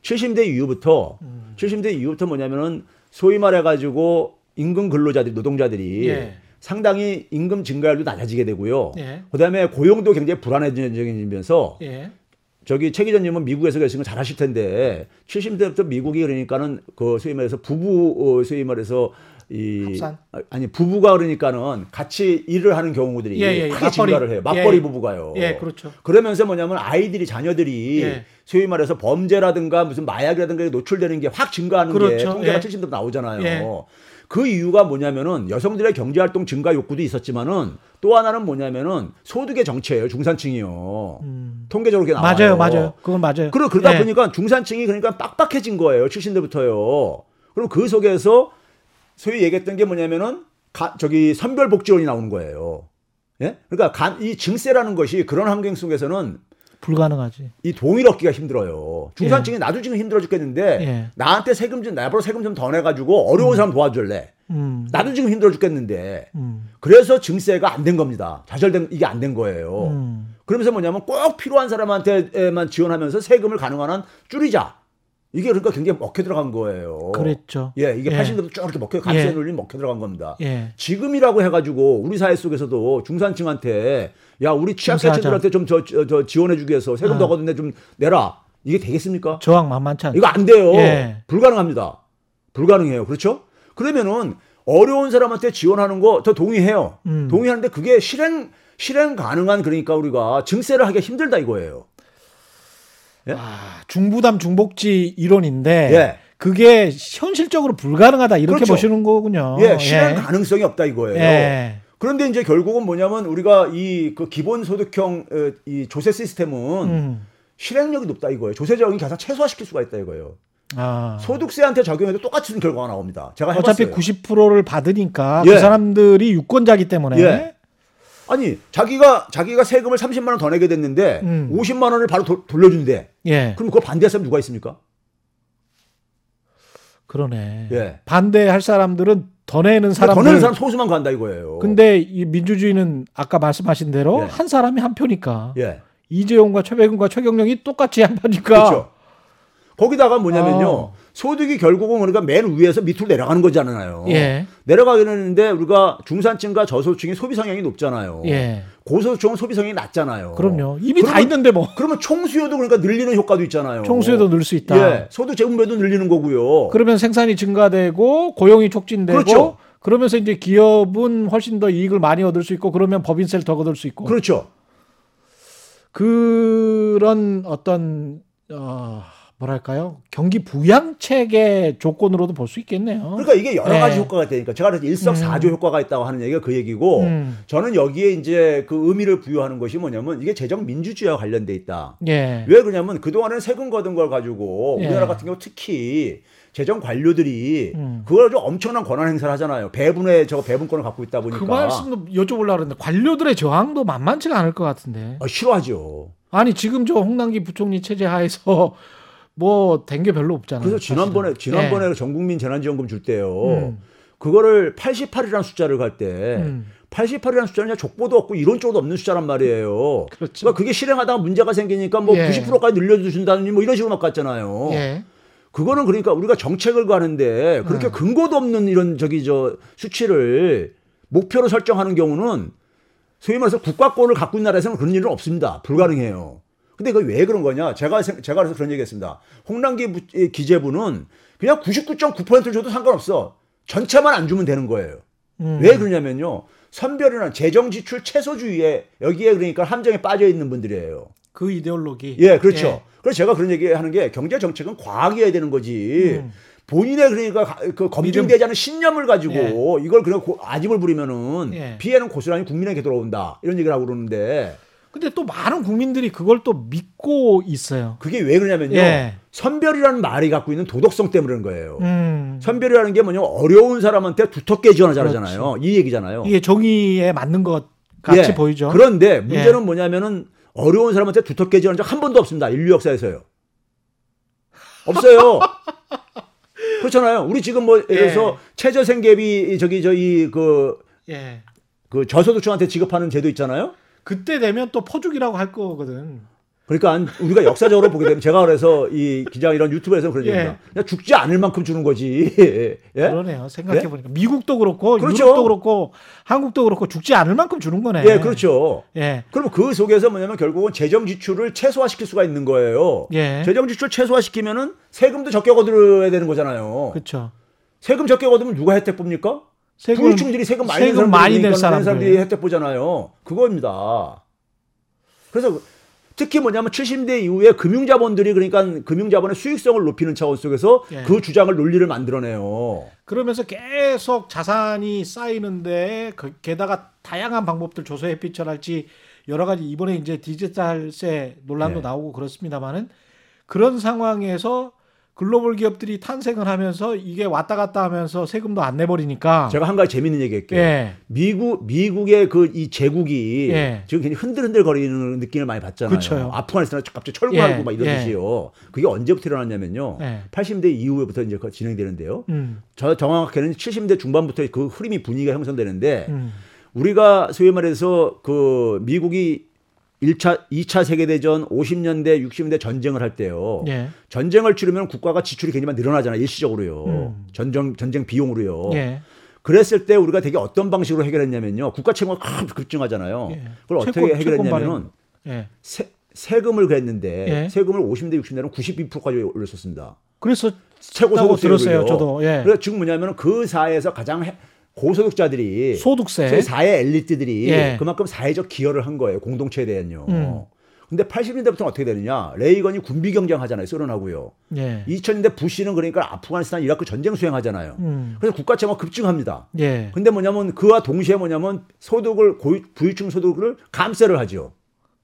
70대 이후부터 음. 70대 이후부터 뭐냐면은 소위 말해가지고 임금 근로자들 노동자들이 예. 상당히 임금 증가율도 낮아지게 되고요. 예. 그다음에 고용도 굉장히 불안해지면서 예. 저기 최 기자님은 미국에서 계신 거잘 하실 텐데 70대부터 미국이 그러니까는 그 소위 말해서 부부 어, 소위 말해서 이 합산? 아, 아니 부부가 그러니까는 같이 일을 하는 경우들이 예, 예, 크게 맞벌이. 증가를 해요. 맞벌이 예. 부부가요. 예, 그렇죠. 그러면서 뭐냐면 아이들이 자녀들이 예. 소위 말해서 범죄라든가 무슨 마약이라든가 노출되는 게 확 증가하는 게 그렇죠. 통계가 예. 70대부터 나오잖아요. 예. 그 이유가 뭐냐면은 여성들의 경제 활동 증가 욕구도 있었지만은 또 하나는 뭐냐면은 소득의 정체예요. 중산층이요. 통계적으로 그렇게 나와요. 음. 맞아요, 맞아요. 그건 맞아요. 그러, 그러다 예. 보니까 중산층이 그러니까 빡빡해진 거예요. 70대부터요. 그럼 그 속에서 소위 얘기했던 게 뭐냐면은 가- 저기 선별복지원이 나오는 거예요. 예? 그러니까 간- 이 증세라는 것이 그런 환경 속에서는 불가능하지. 이 동일 얻기가 힘들어요. 중산층이 나도 지금 힘들어 죽겠는데 예. 나한테 세금 좀 나보고 세금 좀 더 내가지고 어려운 사람 도와줄래. 음. 나도 지금 힘들어 죽겠는데. 음. 그래서 증세가 안 된 겁니다. 좌절된 이게 안 된 거예요. 음. 그러면서 뭐냐면 꼭 필요한 사람한테만 지원하면서 세금을 가능한 한 줄이자. 이게 그러니까 굉장히 먹혀 들어간 거예요. 그랬죠. 예, 이게 예. 80년대 쭉 이렇게 먹혀 감세 예. 논리 먹혀 들어간 겁니다. 예. 지금이라고 해가지고 우리 사회 속에서도 중산층한테 야 우리 취약계층들한테 좀 저 저 지원해주기 위해서 세금 아. 더 걷는데 좀 내라 이게 되겠습니까? 저항 만만치 않죠. 이거 안 돼요. 예. 불가능합니다. 불가능해요. 그렇죠? 그러면은 어려운 사람한테 지원하는 거 더 동의해요. 음. 동의하는데 그게 실행 실행 가능한 그러니까 우리가 증세를 하기가 힘들다 이거예요. 아, 중부담 중복지 이론인데 예. 그게 현실적으로 불가능하다 이렇게 그렇죠. 보시는 거군요. 예, 실행 가능성이 없다 이거예요. 예. 그런데 이제 결국은 뭐냐면 우리가 이 그 기본 소득형 어, 이 조세 시스템은 음. 실행력이 높다 이거예요. 조세적인 가상 최소화시킬 수가 있다 이거예요. 아. 소득세한테 적용해도 똑같은 결과가 나옵니다. 제가 어차피 해봤어요. 90%를 받으니까 예. 그 사람들이 유권자기 때문에 예. 아니 자기가 자기가 세금을 30만 원 더 내게 됐는데 음. 50만 원을 바로 도- 돌려준대. 예. 그럼 그걸 반대할 사람 누가 있습니까? 그러네. 예. 반대할 사람들은 더 내는 더 사람들. 내는 사람 소수만 간다 이거예요. 근데 이 민주주의는 아까 말씀하신 대로 예. 한 사람이 한 표니까 예. 이재용과 최백은과 최경령이 똑같이 한 표니까 그렇죠. 거기다가 뭐냐면요. 어. 소득이 결국은 우리가 맨 위에서 밑으로 내려가는 거잖아요. 예. 내려가게 되는데 우리가 중산층과 저소득층이 소비 성향이 높잖아요. 예. 고소득층은 소비 성향이 낮잖아요. 그럼요. 이미 다 그러면- 있는데 뭐 그러면 총수요도 그러니까 늘리는 효과도 있잖아요. 총수에도 늘 수 있다. 예. 소득 재분배도 늘리는 거고요. 그러면 생산이 증가되고 고용이 촉진되고 그렇죠. 그러면서 이제 기업은 훨씬 더 이익을 많이 얻을 수 있고 그러면 법인세를 더 얻을 수 있고 그렇죠. 그런 어떤 어 뭐랄까요 경기 부양책의 조건으로도 볼 수 있겠네요. 그러니까 이게 여러 가지 예. 효과가 되니까 제가 그래서 일석사조 효과가 있다고 하는 얘기가 그 얘기고 음. 저는 여기에 이제 그 의미를 부여하는 것이 뭐냐면 이게 재정 민주주의와 관련돼 있다. 예. 왜 그러냐면 그 동안은 세금 거둔 걸 가지고 예. 우리나라 같은 경우 특히 재정 관료들이 음. 그걸 아주 엄청난 권한 행사를 하잖아요. 배분의 저 배분권을 갖고 있다 보니까 그 말씀도 여쭤보려고 그랬는데 관료들의 저항도 만만치가 않을 것 같은데. 아, 싫어하죠. 아니 지금 저 홍남기 부총리 체제 하에서 뭐 된 게 별로 없잖아요. 그래서 지난번에 사실은. 지난번에 전국민 재난지원금 줄 때요. 음. 그거를 88이라는 숫자를 갈때 음. 88이라는 숫자는 그냥 족보도 없고 이론 쪽도 없는 숫자란 말이에요. 그렇죠. 그러니까 그게 실행하다가 문제가 생기니까 뭐 예. 90%까지 늘려주신다니 뭐 이런 식으로 막 갔잖아요. 예. 그거는 그러니까 우리가 정책을 가는데 그렇게 음. 근거도 없는 이런 저기 저 수치를 목표로 설정하는 경우는 소위 말해서 국가권을 갖고 있는 나라에서는 그런 일은 없습니다. 불가능해요. 근데 그게 왜 그런 거냐? 제가 생- 제가 그래서 그런 얘기했습니다. 홍남기 기재부는 그냥 99.9%를 줘도 상관없어. 전체만 안 주면 되는 거예요. 음. 왜 그러냐면요. 선별이나 재정 지출 최소주의에 여기에 그러니까 함정에 빠져 있는 분들이에요. 그 이데올로기. 예, 그렇죠. 그래서 제가 그런 얘기 하는 게 경제 정책은 과학이어야 되는 거지. 음. 본인의 그러니까 가- 그 검증되지 않은 신념을 가지고 이걸 그냥 고- 아집을 부리면은 예. 피해는 고스란히 국민에게 돌아온다 이런 얘기를 하고 그러는데 근데 또 많은 국민들이 그걸 또 믿고 있어요. 그게 왜 그러냐면요 예. 선별이라는 말이 갖고 있는 도덕성 때문에 그런 거예요. 음. 선별이라는 게 뭐냐면 어려운 사람한테 두텁게 지원하자잖아요. 이 얘기잖아요. 이게 정의에 맞는 것 같이 예. 보이죠. 그런데 문제는 예. 뭐냐면은 어려운 사람한테 두텁게 지원한 적 한 번도 없습니다. 인류 역사에서요. 없어요. 그렇잖아요. 우리 지금 뭐 예를 들어서 최저 생계비 저기 저희 그, 예. 그 저소득층한테 지급하는 제도 있잖아요. 그때 되면 또 포죽이라고 할 거거든. 그러니까 안- 우리가 역사적으로 보게 되면 제가 그래서 이 기자 이런 유튜브에서 그런 예. 얘기입니다. 그냥 죽지 않을 만큼 주는 거지. 예? 그러네요. 생각해 보니까 미국도 그렇고 그렇죠. 유럽도 그렇고 한국도 그렇고 죽지 않을 만큼 주는 거네. 예, 그렇죠. 예. 그럼 그 속에서 뭐냐면 결국은 재정 지출을 최소화시킬 수가 있는 거예요. 예. 재정 지출 최소화시키면은 세금도 적게 거들어야 되는 거잖아요. 그렇죠. 세금 적게 거두면 누가 혜택 봅니까? 세금- 부유층들이 세금 많이 세금 낸 많이 낼 사람들이 사람들. 사람들이 혜택 보잖아요. 그겁니다. 그래서 특히 뭐냐면 70대 이후에 금융자본들이 그러니까 금융자본의 수익성을 높이는 차원 속에서 예. 그 주장을 논리를 만들어내요. 그러면서 계속 자산이 쌓이는데 그- 게다가 다양한 방법들 조세 햇빛철할지 여러 가지 이번에 이제 디지털세 논란도 네. 나오고 그렇습니다만은 그런 상황에서 글로벌 기업들이 탄생을 하면서 이게 왔다 갔다 하면서 세금도 안 내버리니까 제가 한 가지 재밌는 얘기 할게요. 예. 미국 미국의 그 이 제국이 예. 지금 굉장히 흔들흔들 거리는 느낌을 많이 받잖아요. 그쵸. 아프가니스탄 갑자기 철거하고 예. 막 이런 예. 듯이요. 그게 언제부터 일어났냐면요. 예. 80대 이후부터 이제 그 진행되는데요. 음. 저 정확하게는 70대 중반부터 그 흐름이 분위기가 형성되는데 음. 우리가 소위 말해서 그 미국이 1차, 2차 세계대전 50년대, 60년대 전쟁을 할 때요. 예. 전쟁을 치르면 국가가 지출이 굉장히 많이 늘어나잖아요. 일시적으로요. 음. 전쟁, 전쟁 비용으로요. 예. 그랬을 때 우리가 되게 어떤 방식으로 해결했냐면요. 국가 채무가 큰 급증하잖아요. 예. 그걸 어떻게 채권- 해결했냐면은 예. 세, 세금을 그랬는데 예. 세금을 50대, 60대는 92%까지 올렸었습니다. 그래서 최고 소득 들었어요, 저도. 예. 그래서 지금 뭐냐면 그 사회에서 가장 해- 고소득자들이 소득세 사회 엘리트들이 예. 그만큼 사회적 기여를 한 거예요. 공동체에 대한요. 음. 근데 80년대부터는 어떻게 되느냐? 레이건이 군비 경쟁 하잖아요. 소련하고요. 예. 2000년대 부시는 그러니까 아프가니스탄, 이라크 전쟁 수행하잖아요. 음. 그래서 국가 채무가 급증합니다. 예. 근데 뭐냐면 그와 동시에 뭐냐면 소득을 고유, 부유층 소득을 감세를 하죠.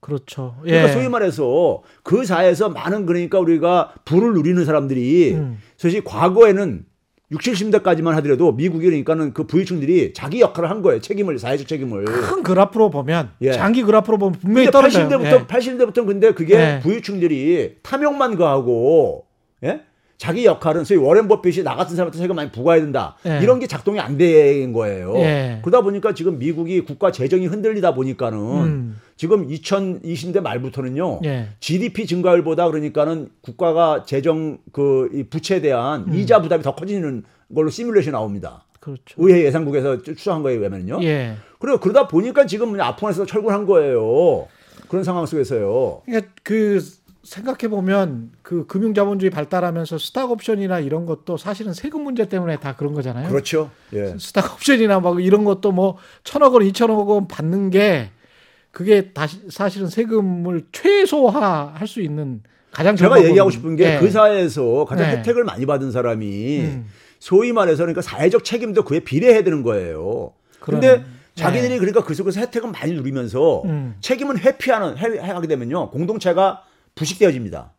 그렇죠. 그러니까 예. 소위 말해서 그 사회에서 많은 그러니까 우리가 부를 누리는 사람들이 음. 사실 과거에는 60, 70대까지만 하더라도 미국이 그러니까는 그 부유층들이 자기 역할을 한 거예요. 책임을 사회적 책임을. 큰 그래프로 보면 예. 장기 그래프로 보면 분명히 떨어져요. 80대부터 예. 80대부터 근데 그게 예. 부유층들이 탐욕만 가하고 예? 자기 역할은 소위 워렌 버핏이 나 같은 사람한테 세금 많이 부과해야 된다. 예. 이런 게 작동이 안 된 거예요. 예. 그러다 보니까 지금 미국이 국가 재정이 흔들리다 보니까는 음. 지금 2020대 말부터는요. 예. GDP 증가율보다 그러니까는 국가가 재정 그이 부채에 대한 음. 이자 부담이 더 커지는 걸로 시뮬레이션 나옵니다. 그렇죠. 의회 예산국에서 추정한 거에 의하면요. 예. 그래 그러다 보니까 지금 아프간에서 철군한 거예요. 그런 상황 속에서요. 그러니까 그 생각해 보면 그 금융 자본주의 발달하면서 스탁 옵션이나 이런 것도 사실은 세금 문제 때문에 다 그런 거잖아요. 그렇죠. 예. 스탁 옵션이나 막 이런 것도 뭐 천억 원, 이천억 원 받는 게 그게 다시 사실은 세금을 최소화할 수 있는 가장 제가. 얘기하고 싶은 게그 예. 사회에서 가장 네. 혜택을 많이 받은 사람이 음. 소위 말해서 그러니까 사회적 책임도 그에 비례해야 되는 거예요. 근데 자기들이 그러니까 그 속에서 혜택은 많이 누리면서 음. 책임은 회피하는 해, 하게 되면요 공동체가 부식되어집니다.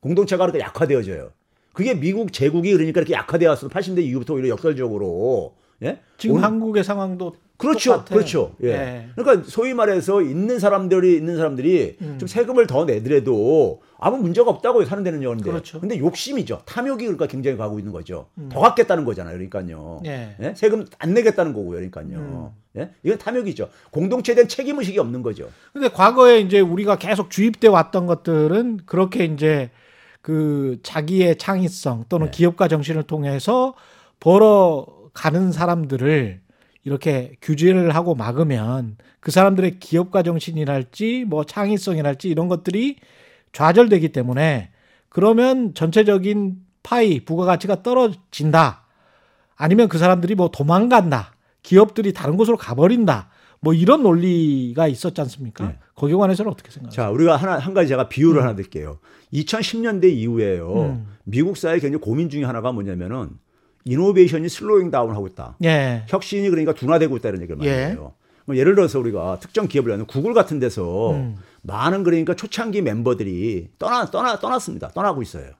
공동체가 그렇게 약화되어져요. 그게 미국 제국이 그러니까 이렇게 약화되었어. 80대 이후부터 오히려 역설적으로 예? 지금 오늘- 한국의 상황도 그렇죠, 똑같아요. 그렇죠. 예. 예. 그러니까 소위 말해서 있는 사람들이 있는 사람들이 음. 좀 세금을 더 내더라도 아무 문제가 없다고요 사는 데는요. 근데 그렇죠. 근데 욕심이죠. 탐욕이 그러니까 굉장히 가고 있는 거죠. 더 갖겠다는 거잖아요. 그러니까요. 음. 예. 예? 세금 안 내겠다는 거고요. 그러니까요. 예? 이건 탐욕이죠. 공동체에 대한 책임 의식이 없는 거죠. 근데 과거에 이제 우리가 계속 주입돼 왔던 것들은 그렇게 이제 그 자기의 창의성 또는 네. 기업가 정신을 통해서 벌어 가는 사람들을 이렇게 규제를 하고 막으면 그 사람들의 기업가 정신이랄지 뭐 창의성이랄지 이런 것들이 좌절되기 때문에 그러면 전체적인 파이 부가가치가 떨어진다. 아니면 그 사람들이 뭐 도망간다. 기업들이 다른 곳으로 가버린다. 뭐 이런 논리가 있었지 않습니까? 네. 거기에 관해서는 어떻게 생각하세요? 자, 우리가 하나 한 가지 제가 비유를 하나 드릴게요. 2010년대 이후에요. 음. 미국 사회 굉장히 고민 중에 하나가 뭐냐면은 이노베이션이 슬로잉 다운 하고 있다. 예. 혁신이 그러니까 둔화되고 있다는 얘기를 많이 예. 해요. 뭐 예를 들어서 우리가 특정 기업을 하는 구글 같은 데서 음. 많은 그러니까 초창기 멤버들이 떠나 떠나 떠났습니다. 떠나고 있어요.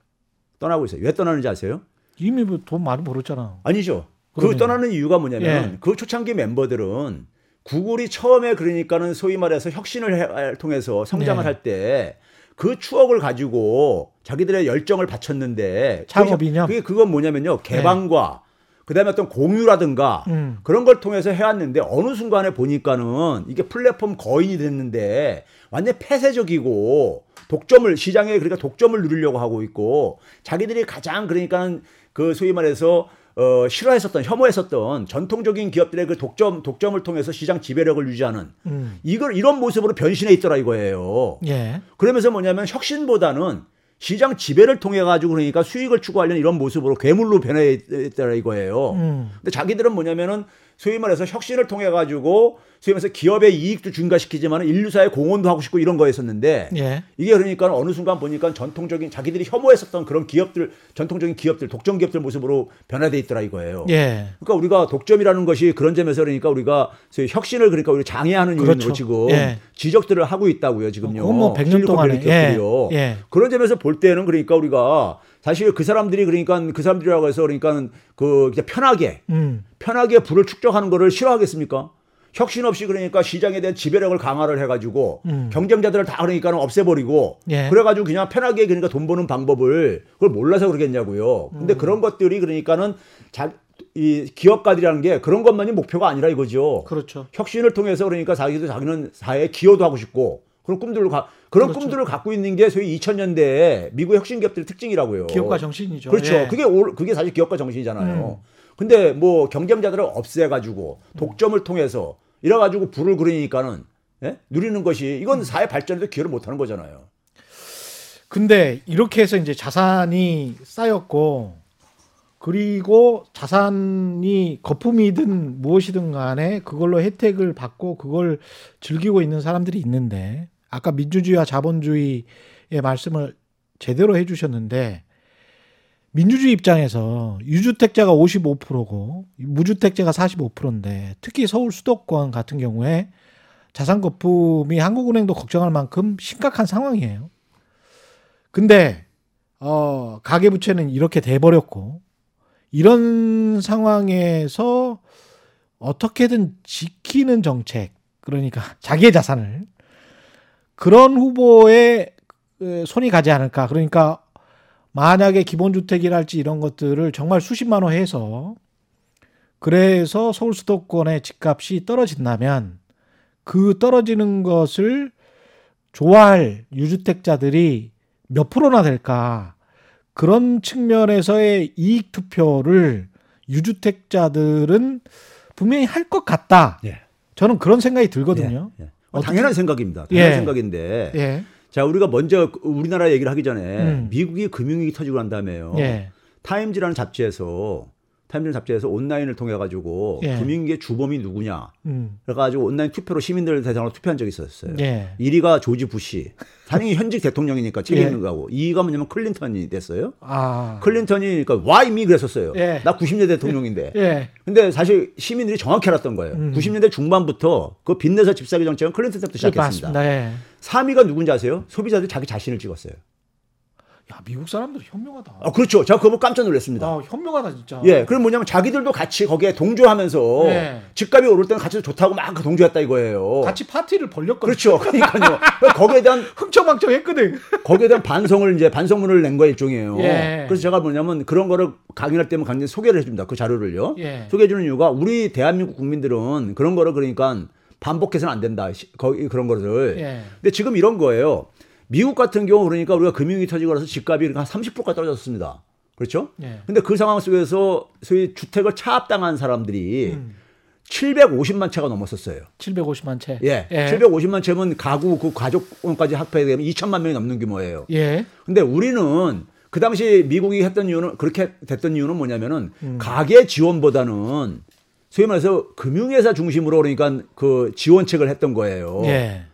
떠나고 있어요. 왜 떠나는지 아세요? 이미 뭐돈 많이 벌었잖아. 아니죠. 그 그러네요. 떠나는 이유가 뭐냐면 예. 그 초창기 멤버들은 구글이 처음에 그러니까는 소위 말해서 혁신을 해- 통해서 성장을 네. 할때 그 추억을 가지고 자기들의 열정을 바쳤는데 창업 그게- 그건 뭐냐면요. 개방과 그다음에 어떤 공유라든가 음. 그런 걸 통해서 해왔는데 어느 순간에 보니까는 이게 플랫폼 거인이 됐는데 완전 폐쇄적이고 독점을 시장에 그러니까 독점을 누리려고 하고 있고 자기들이 가장 그러니까는 그 소위 말해서 어 싫어했었던 혐오했었던 전통적인 기업들의 그 독점 독점을 통해서 시장 지배력을 유지하는 음. 이걸 이런 모습으로 변신해 있더라 이거예요. 예. 그러면서 뭐냐면 혁신보다는 시장 지배를 통해 가지고 그러니까 수익을 추구하려는 이런 모습으로 괴물로 변해 있더라 이거예요. 음. 근데 자기들은 뭐냐면은 소위 말해서 혁신을 통해 가지고 소위 말해서 기업의 이익도 증가시키지만 인류사의 공헌도 하고 싶고 이런 거였었는데 예. 이게 그러니까 어느 순간 보니까 전통적인 자기들이 혐오했었던 그런 기업들 전통적인 기업들 독점 기업들 모습으로 변화돼 있더라 이거예요. 예. 그러니까 우리가 독점이라는 것이 그런 점에서 그러니까 우리가 소위 혁신을 그러니까 우리 장애하는 요인으로 그렇죠. 지금 예. 지적들을 하고 있다고요 지금요. 그건 뭐 100년 실리콘밸리 동안에. 기업들이요. 예. 예. 그런 점에서 볼 때는 그러니까 우리가 사실 그 사람들이 그러니까 그 사람들이라고 해서 그러니까 그 편하게 음. 편하게 부를 축적하는 거를 싫어하겠습니까? 혁신 없이 그러니까 시장에 대한 지배력을 강화를 해가지고 음. 경쟁자들을 다 그러니까 없애버리고 예. 그래가지고 그냥 편하게 그러니까 돈 버는 방법을 그걸 몰라서 그러겠냐고요. 음. 근데 그런 것들이 그러니까는 자, 이 기업가들이라는 게 그런 것만이 목표가 아니라 이거죠. 그렇죠. 혁신을 통해서 그러니까 자기도 자기는 사회에 기여도 하고 싶고 그런 꿈들을 가, 그런 그렇죠. 꿈들을 갖고 있는 게 소위 2000년대 미국 혁신 기업들의 특징이라고요. 기업가 정신이죠. 그렇죠. 예. 그게 올- 그게 사실 기업가 정신이잖아요. 음. 근데 뭐 경쟁자들을 없애가지고 독점을 통해서 이래가지고 불을 그리니까는 예? 누리는 것이 이건 음. 사회 발전에도 기여를 못하는 거잖아요. 근데 이렇게 해서 이제 자산이 쌓였고 그리고 자산이 거품이든 무엇이든 간에 그걸로 혜택을 받고 그걸 즐기고 있는 사람들이 있는데 아까 민주주의와 자본주의의 말씀을 제대로 해주셨는데 민주주의 입장에서 유주택자가 55%고 무주택자가 45%인데 특히 서울 수도권 같은 경우에 자산 거품이 한국은행도 걱정할 만큼 심각한 상황이에요. 근데 어 가계 부채는 이렇게 돼 버렸고 이런 상황에서 어떻게든 지키는 정책 그러니까 자기의 자산을 그런 후보에 에, 손이 가지 않을까 그러니까 만약에 기본주택이랄지 이런 것들을 정말 수십만 원 해서 그래서 서울 수도권의 집값이 떨어진다면 그 떨어지는 것을 좋아할 유주택자들이 몇 프로나 될까 그런 측면에서의 이익 투표를 유주택자들은 분명히 할 것 같다. 예. 저는 그런 생각이 들거든요. 예, 예. 어떻게- 당연한 생각입니다. 당연한 예. 생각인데 예. 자 우리가 먼저 우리나라 얘기를 하기 전에 음. 미국이 금융위기 터지고 난 다음에요. 예. 타임즈라는 잡지에서 타임즈라는 잡지에서 온라인을 통해 가지고 예. 금융위기의 주범이 누구냐 음. 그래가지고 온라인 투표로 시민들 대상으로 투표한 적이 있었어요. 예. 1위가 조지 부시. 당연히 현직 대통령이니까 책임 예. 있는 거고. 2위가 뭐냐면 클린턴이 됐어요. 아. 클린턴이 그러니까 why me 그랬었어요. 예. 나 90년대 대통령인데. 예. 근데 사실 시민들이 정확히 알았던 거예요. 음. 90년대 중반부터 그 빚내서 집 사기 정책은 클린턴 때부터 시작했습니다. 맞습니다. 예. 3위가 누군지 아세요? 소비자들이 자기 자신을 찍었어요. 야, 미국 사람들 현명하다. 아, 그렇죠. 제가 그거 보고 깜짝 놀랐습니다. 아, 현명하다 진짜. 예, 그럼 뭐냐면 자기들도 같이 거기에 동조하면서 예. 집값이 오를 때는 같이 좋다고 막 동조했다 이거예요. 같이 파티를 벌렸거든. 그렇죠. 그러니까요. 거기에 대한 흥청망청했거든. 거기에 대한 반성을 이제 반성문을 낸 거의 일종이에요. 예. 그래서 제가 뭐냐면 그런 거를 강의할 때면 강의 소개를 해줍니다. 그 자료를요. 예. 소개해 주는 이유가 우리 대한민국 국민들은 그런 거를 그러니까 반복해서는 안 된다. 시- 거기 그런 거를. 예. 근데 지금 이런 거예요. 미국 같은 경우 그러니까 우리가 금융이 터지고 나서 집값이 한 30%까지 떨어졌습니다. 그렇죠? 예. 근데 그 상황 속에서 소위 주택을 차압당한 사람들이 음. 750만 채가 넘었었어요. 750만 채. 예. 예. 750만 채면 가구 그 가족까지 합해되면 2천만 명이 넘는 규모예요. 예. 근데 우리는 그 당시 미국이 했던 이유는 그렇게 됐던 이유는 뭐냐면은 음. 가계 지원보다는 소위 말해서 금융회사 중심으로 그러니까 그 지원책을 했던 거예요. 예.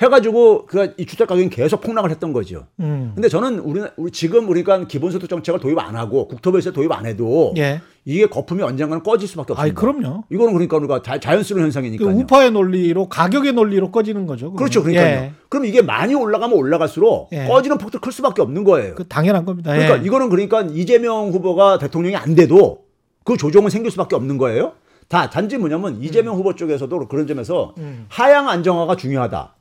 해가지고 그 이 주택 가격이 계속 폭락을 했던 거죠. 음. 근데 저는 우리, 우리 지금 우리가 기본소득 정책을 도입 안 하고 국토부에서 도입 안 해도 예. 이게 거품이 언젠가는 꺼질 수밖에 아이 없습니다. 그럼요. 이거는 그러니까 우리가 자, 자연스러운 그 현상이니까요. 우파의 논리로 가격의 논리로 꺼지는 거죠. 그거는. 그렇죠. 그러니까요. 예. 그럼 이게 많이 올라가면 올라갈수록 예. 꺼지는 폭도 클 수밖에 없는 거예요. 그 당연한 겁니다. 그러니까 예. 이거는 그러니까 이재명 후보가 대통령이 안 돼도 그 조정은 생길 수밖에 없는 거예요. 다 단지 뭐냐면 이재명 후보 쪽에서도 그런 점에서 음. 하향 안정화가 중요하다.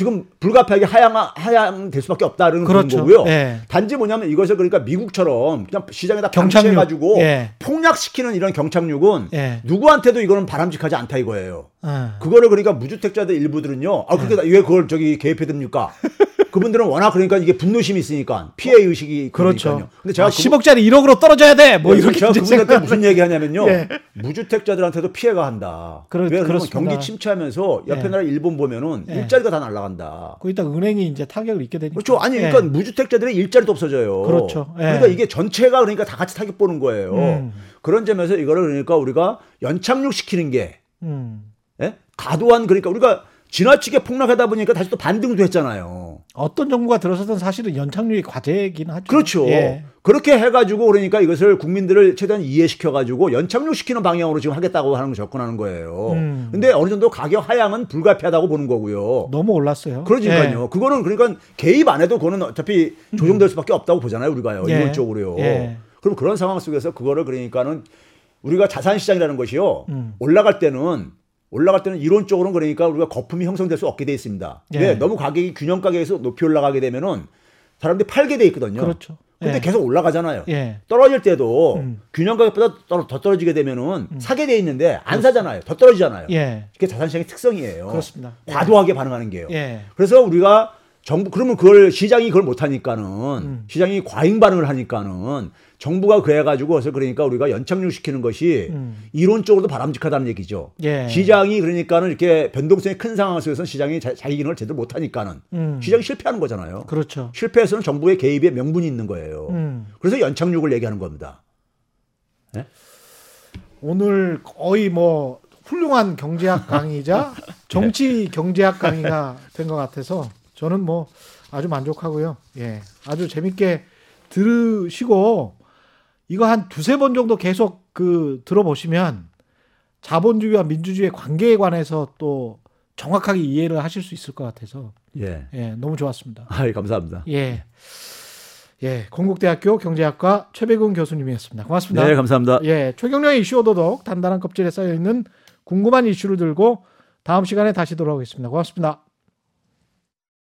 지금 불가피하게 하향 하향 될 수밖에 없다는 그렇죠. 거고요. 예. 단지 뭐냐면 이것을 그러니까 미국처럼 그냥 시장에다 경착륙. 방치해가지고 예. 폭락시키는 이런 경착륙은 예. 누구한테도 이거는 바람직하지 않다 이거예요. 아. 그거를 그러니까 무주택자들 일부들은요. 아, 그렇게 왜 그걸 저기 개입해 듭니까? 그분들은 워낙 그러니까 이게 분노심이 있으니까 피해 의식이 그렇죠. 그러니까요. 근데 제가 아, 그분- 10억짜리 1억으로 떨어져야 돼. 뭐 예, 이렇게 제가 그분한테 무슨 얘기 하냐면요. 예. 무주택자들한테도 피해가 한다. 그렇- 왜 그러면. 경기 침체하면서 옆에 예. 나라 일본 보면은 예. 일자리가 다 날아간다. 거기다 은행이 이제 타격을 입게 되니까. 그렇죠. 아니 예. 그러니까 무주택자들의 일자리도 없어져요. 그렇죠. 예. 그러니까 이게 전체가 그러니까 다 같이 타격 보는 거예요. 음. 그런 점에서 이거를 그러니까 우리가 연착륙 시키는 게 음. 예? 과도한 그러니까 우리가 지나치게 폭락하다 보니까 다시 또 반등도 했잖아요. 어떤 정부가 들어서든 사실은 연착륙이 과제이긴 하죠. 그렇죠. 예. 그렇게 해가지고 그러니까 이것을 국민들을 최대한 이해시켜가지고 연착륙 시키는 방향으로 지금 하겠다고 하는 거 접근하는 거예요. 음. 근데 어느 정도 가격 하향은 불가피하다고 보는 거고요. 너무 올랐어요. 그러니까요. 예. 그거는 그러니까 개입 안 해도 그거는 어차피 조정될 수밖에 없다고 보잖아요. 우리가요. 예. 이론적으로요. 예. 그럼 그런 상황 속에서 그거를 그러니까는 우리가 자산 시장이라는 것이요. 음. 올라갈 때는 올라갈 때는 이론적으로는 그러니까 우리가 거품이 형성될 수 없게 돼 있습니다. 예. 왜? 너무 가격이 균형 가격에서 높이 올라가게 되면은 사람들이 팔게 돼 있거든요. 그렇죠. 근데 예. 계속 올라가잖아요. 예. 떨어질 때도 음. 균형 가격보다 떨어- 더 떨어지게 되면은 사게 돼 있는데 안 사잖아요. 더 떨어지잖아요. 예. 그게 자산 시장의 특성이에요. 그렇습니다. 예. 과도하게 반응하는 게요. 예. 그래서 우리가 정부 그러면 그걸 시장이 그걸 못 하니까는 음. 시장이 과잉 반응을 하니까는 정부가 그래 가지고 그래서 그러니까 우리가 연착륙 시키는 것이 음. 이론적으로도 바람직하다는 얘기죠. 예. 시장이 그러니까는 이렇게 변동성이 큰 상황 속에서는 시장이 자, 자기 기능을 제대로 못 하니까는 음. 시장이 실패하는 거잖아요. 그렇죠. 실패해서는 정부의 개입에 명분이 있는 거예요. 음. 그래서 연착륙을 얘기하는 겁니다. 오늘 거의 뭐 훌륭한 경제학 강의자 정치 경제학 강의가 된 것 같아서 저는 뭐 아주 만족하고요. 예. 아주 재밌게 들으시고 이거 한 두세 번 정도 계속 그 들어보시면 자본주의와 민주주의의 관계에 관해서 또 정확하게 이해를 하실 수 있을 것 같아서 예. 예, 너무 좋았습니다. 아, 감사합니다. 예. 예, 건국대학교 경제학과 최백운 교수님이었습니다. 고맙습니다. 네, 감사합니다. 예, 최경령의 이슈 오도독 단단한 껍질에 쌓여 있는 궁금한 이슈를 들고 다음 시간에 다시 돌아오겠습니다. 고맙습니다.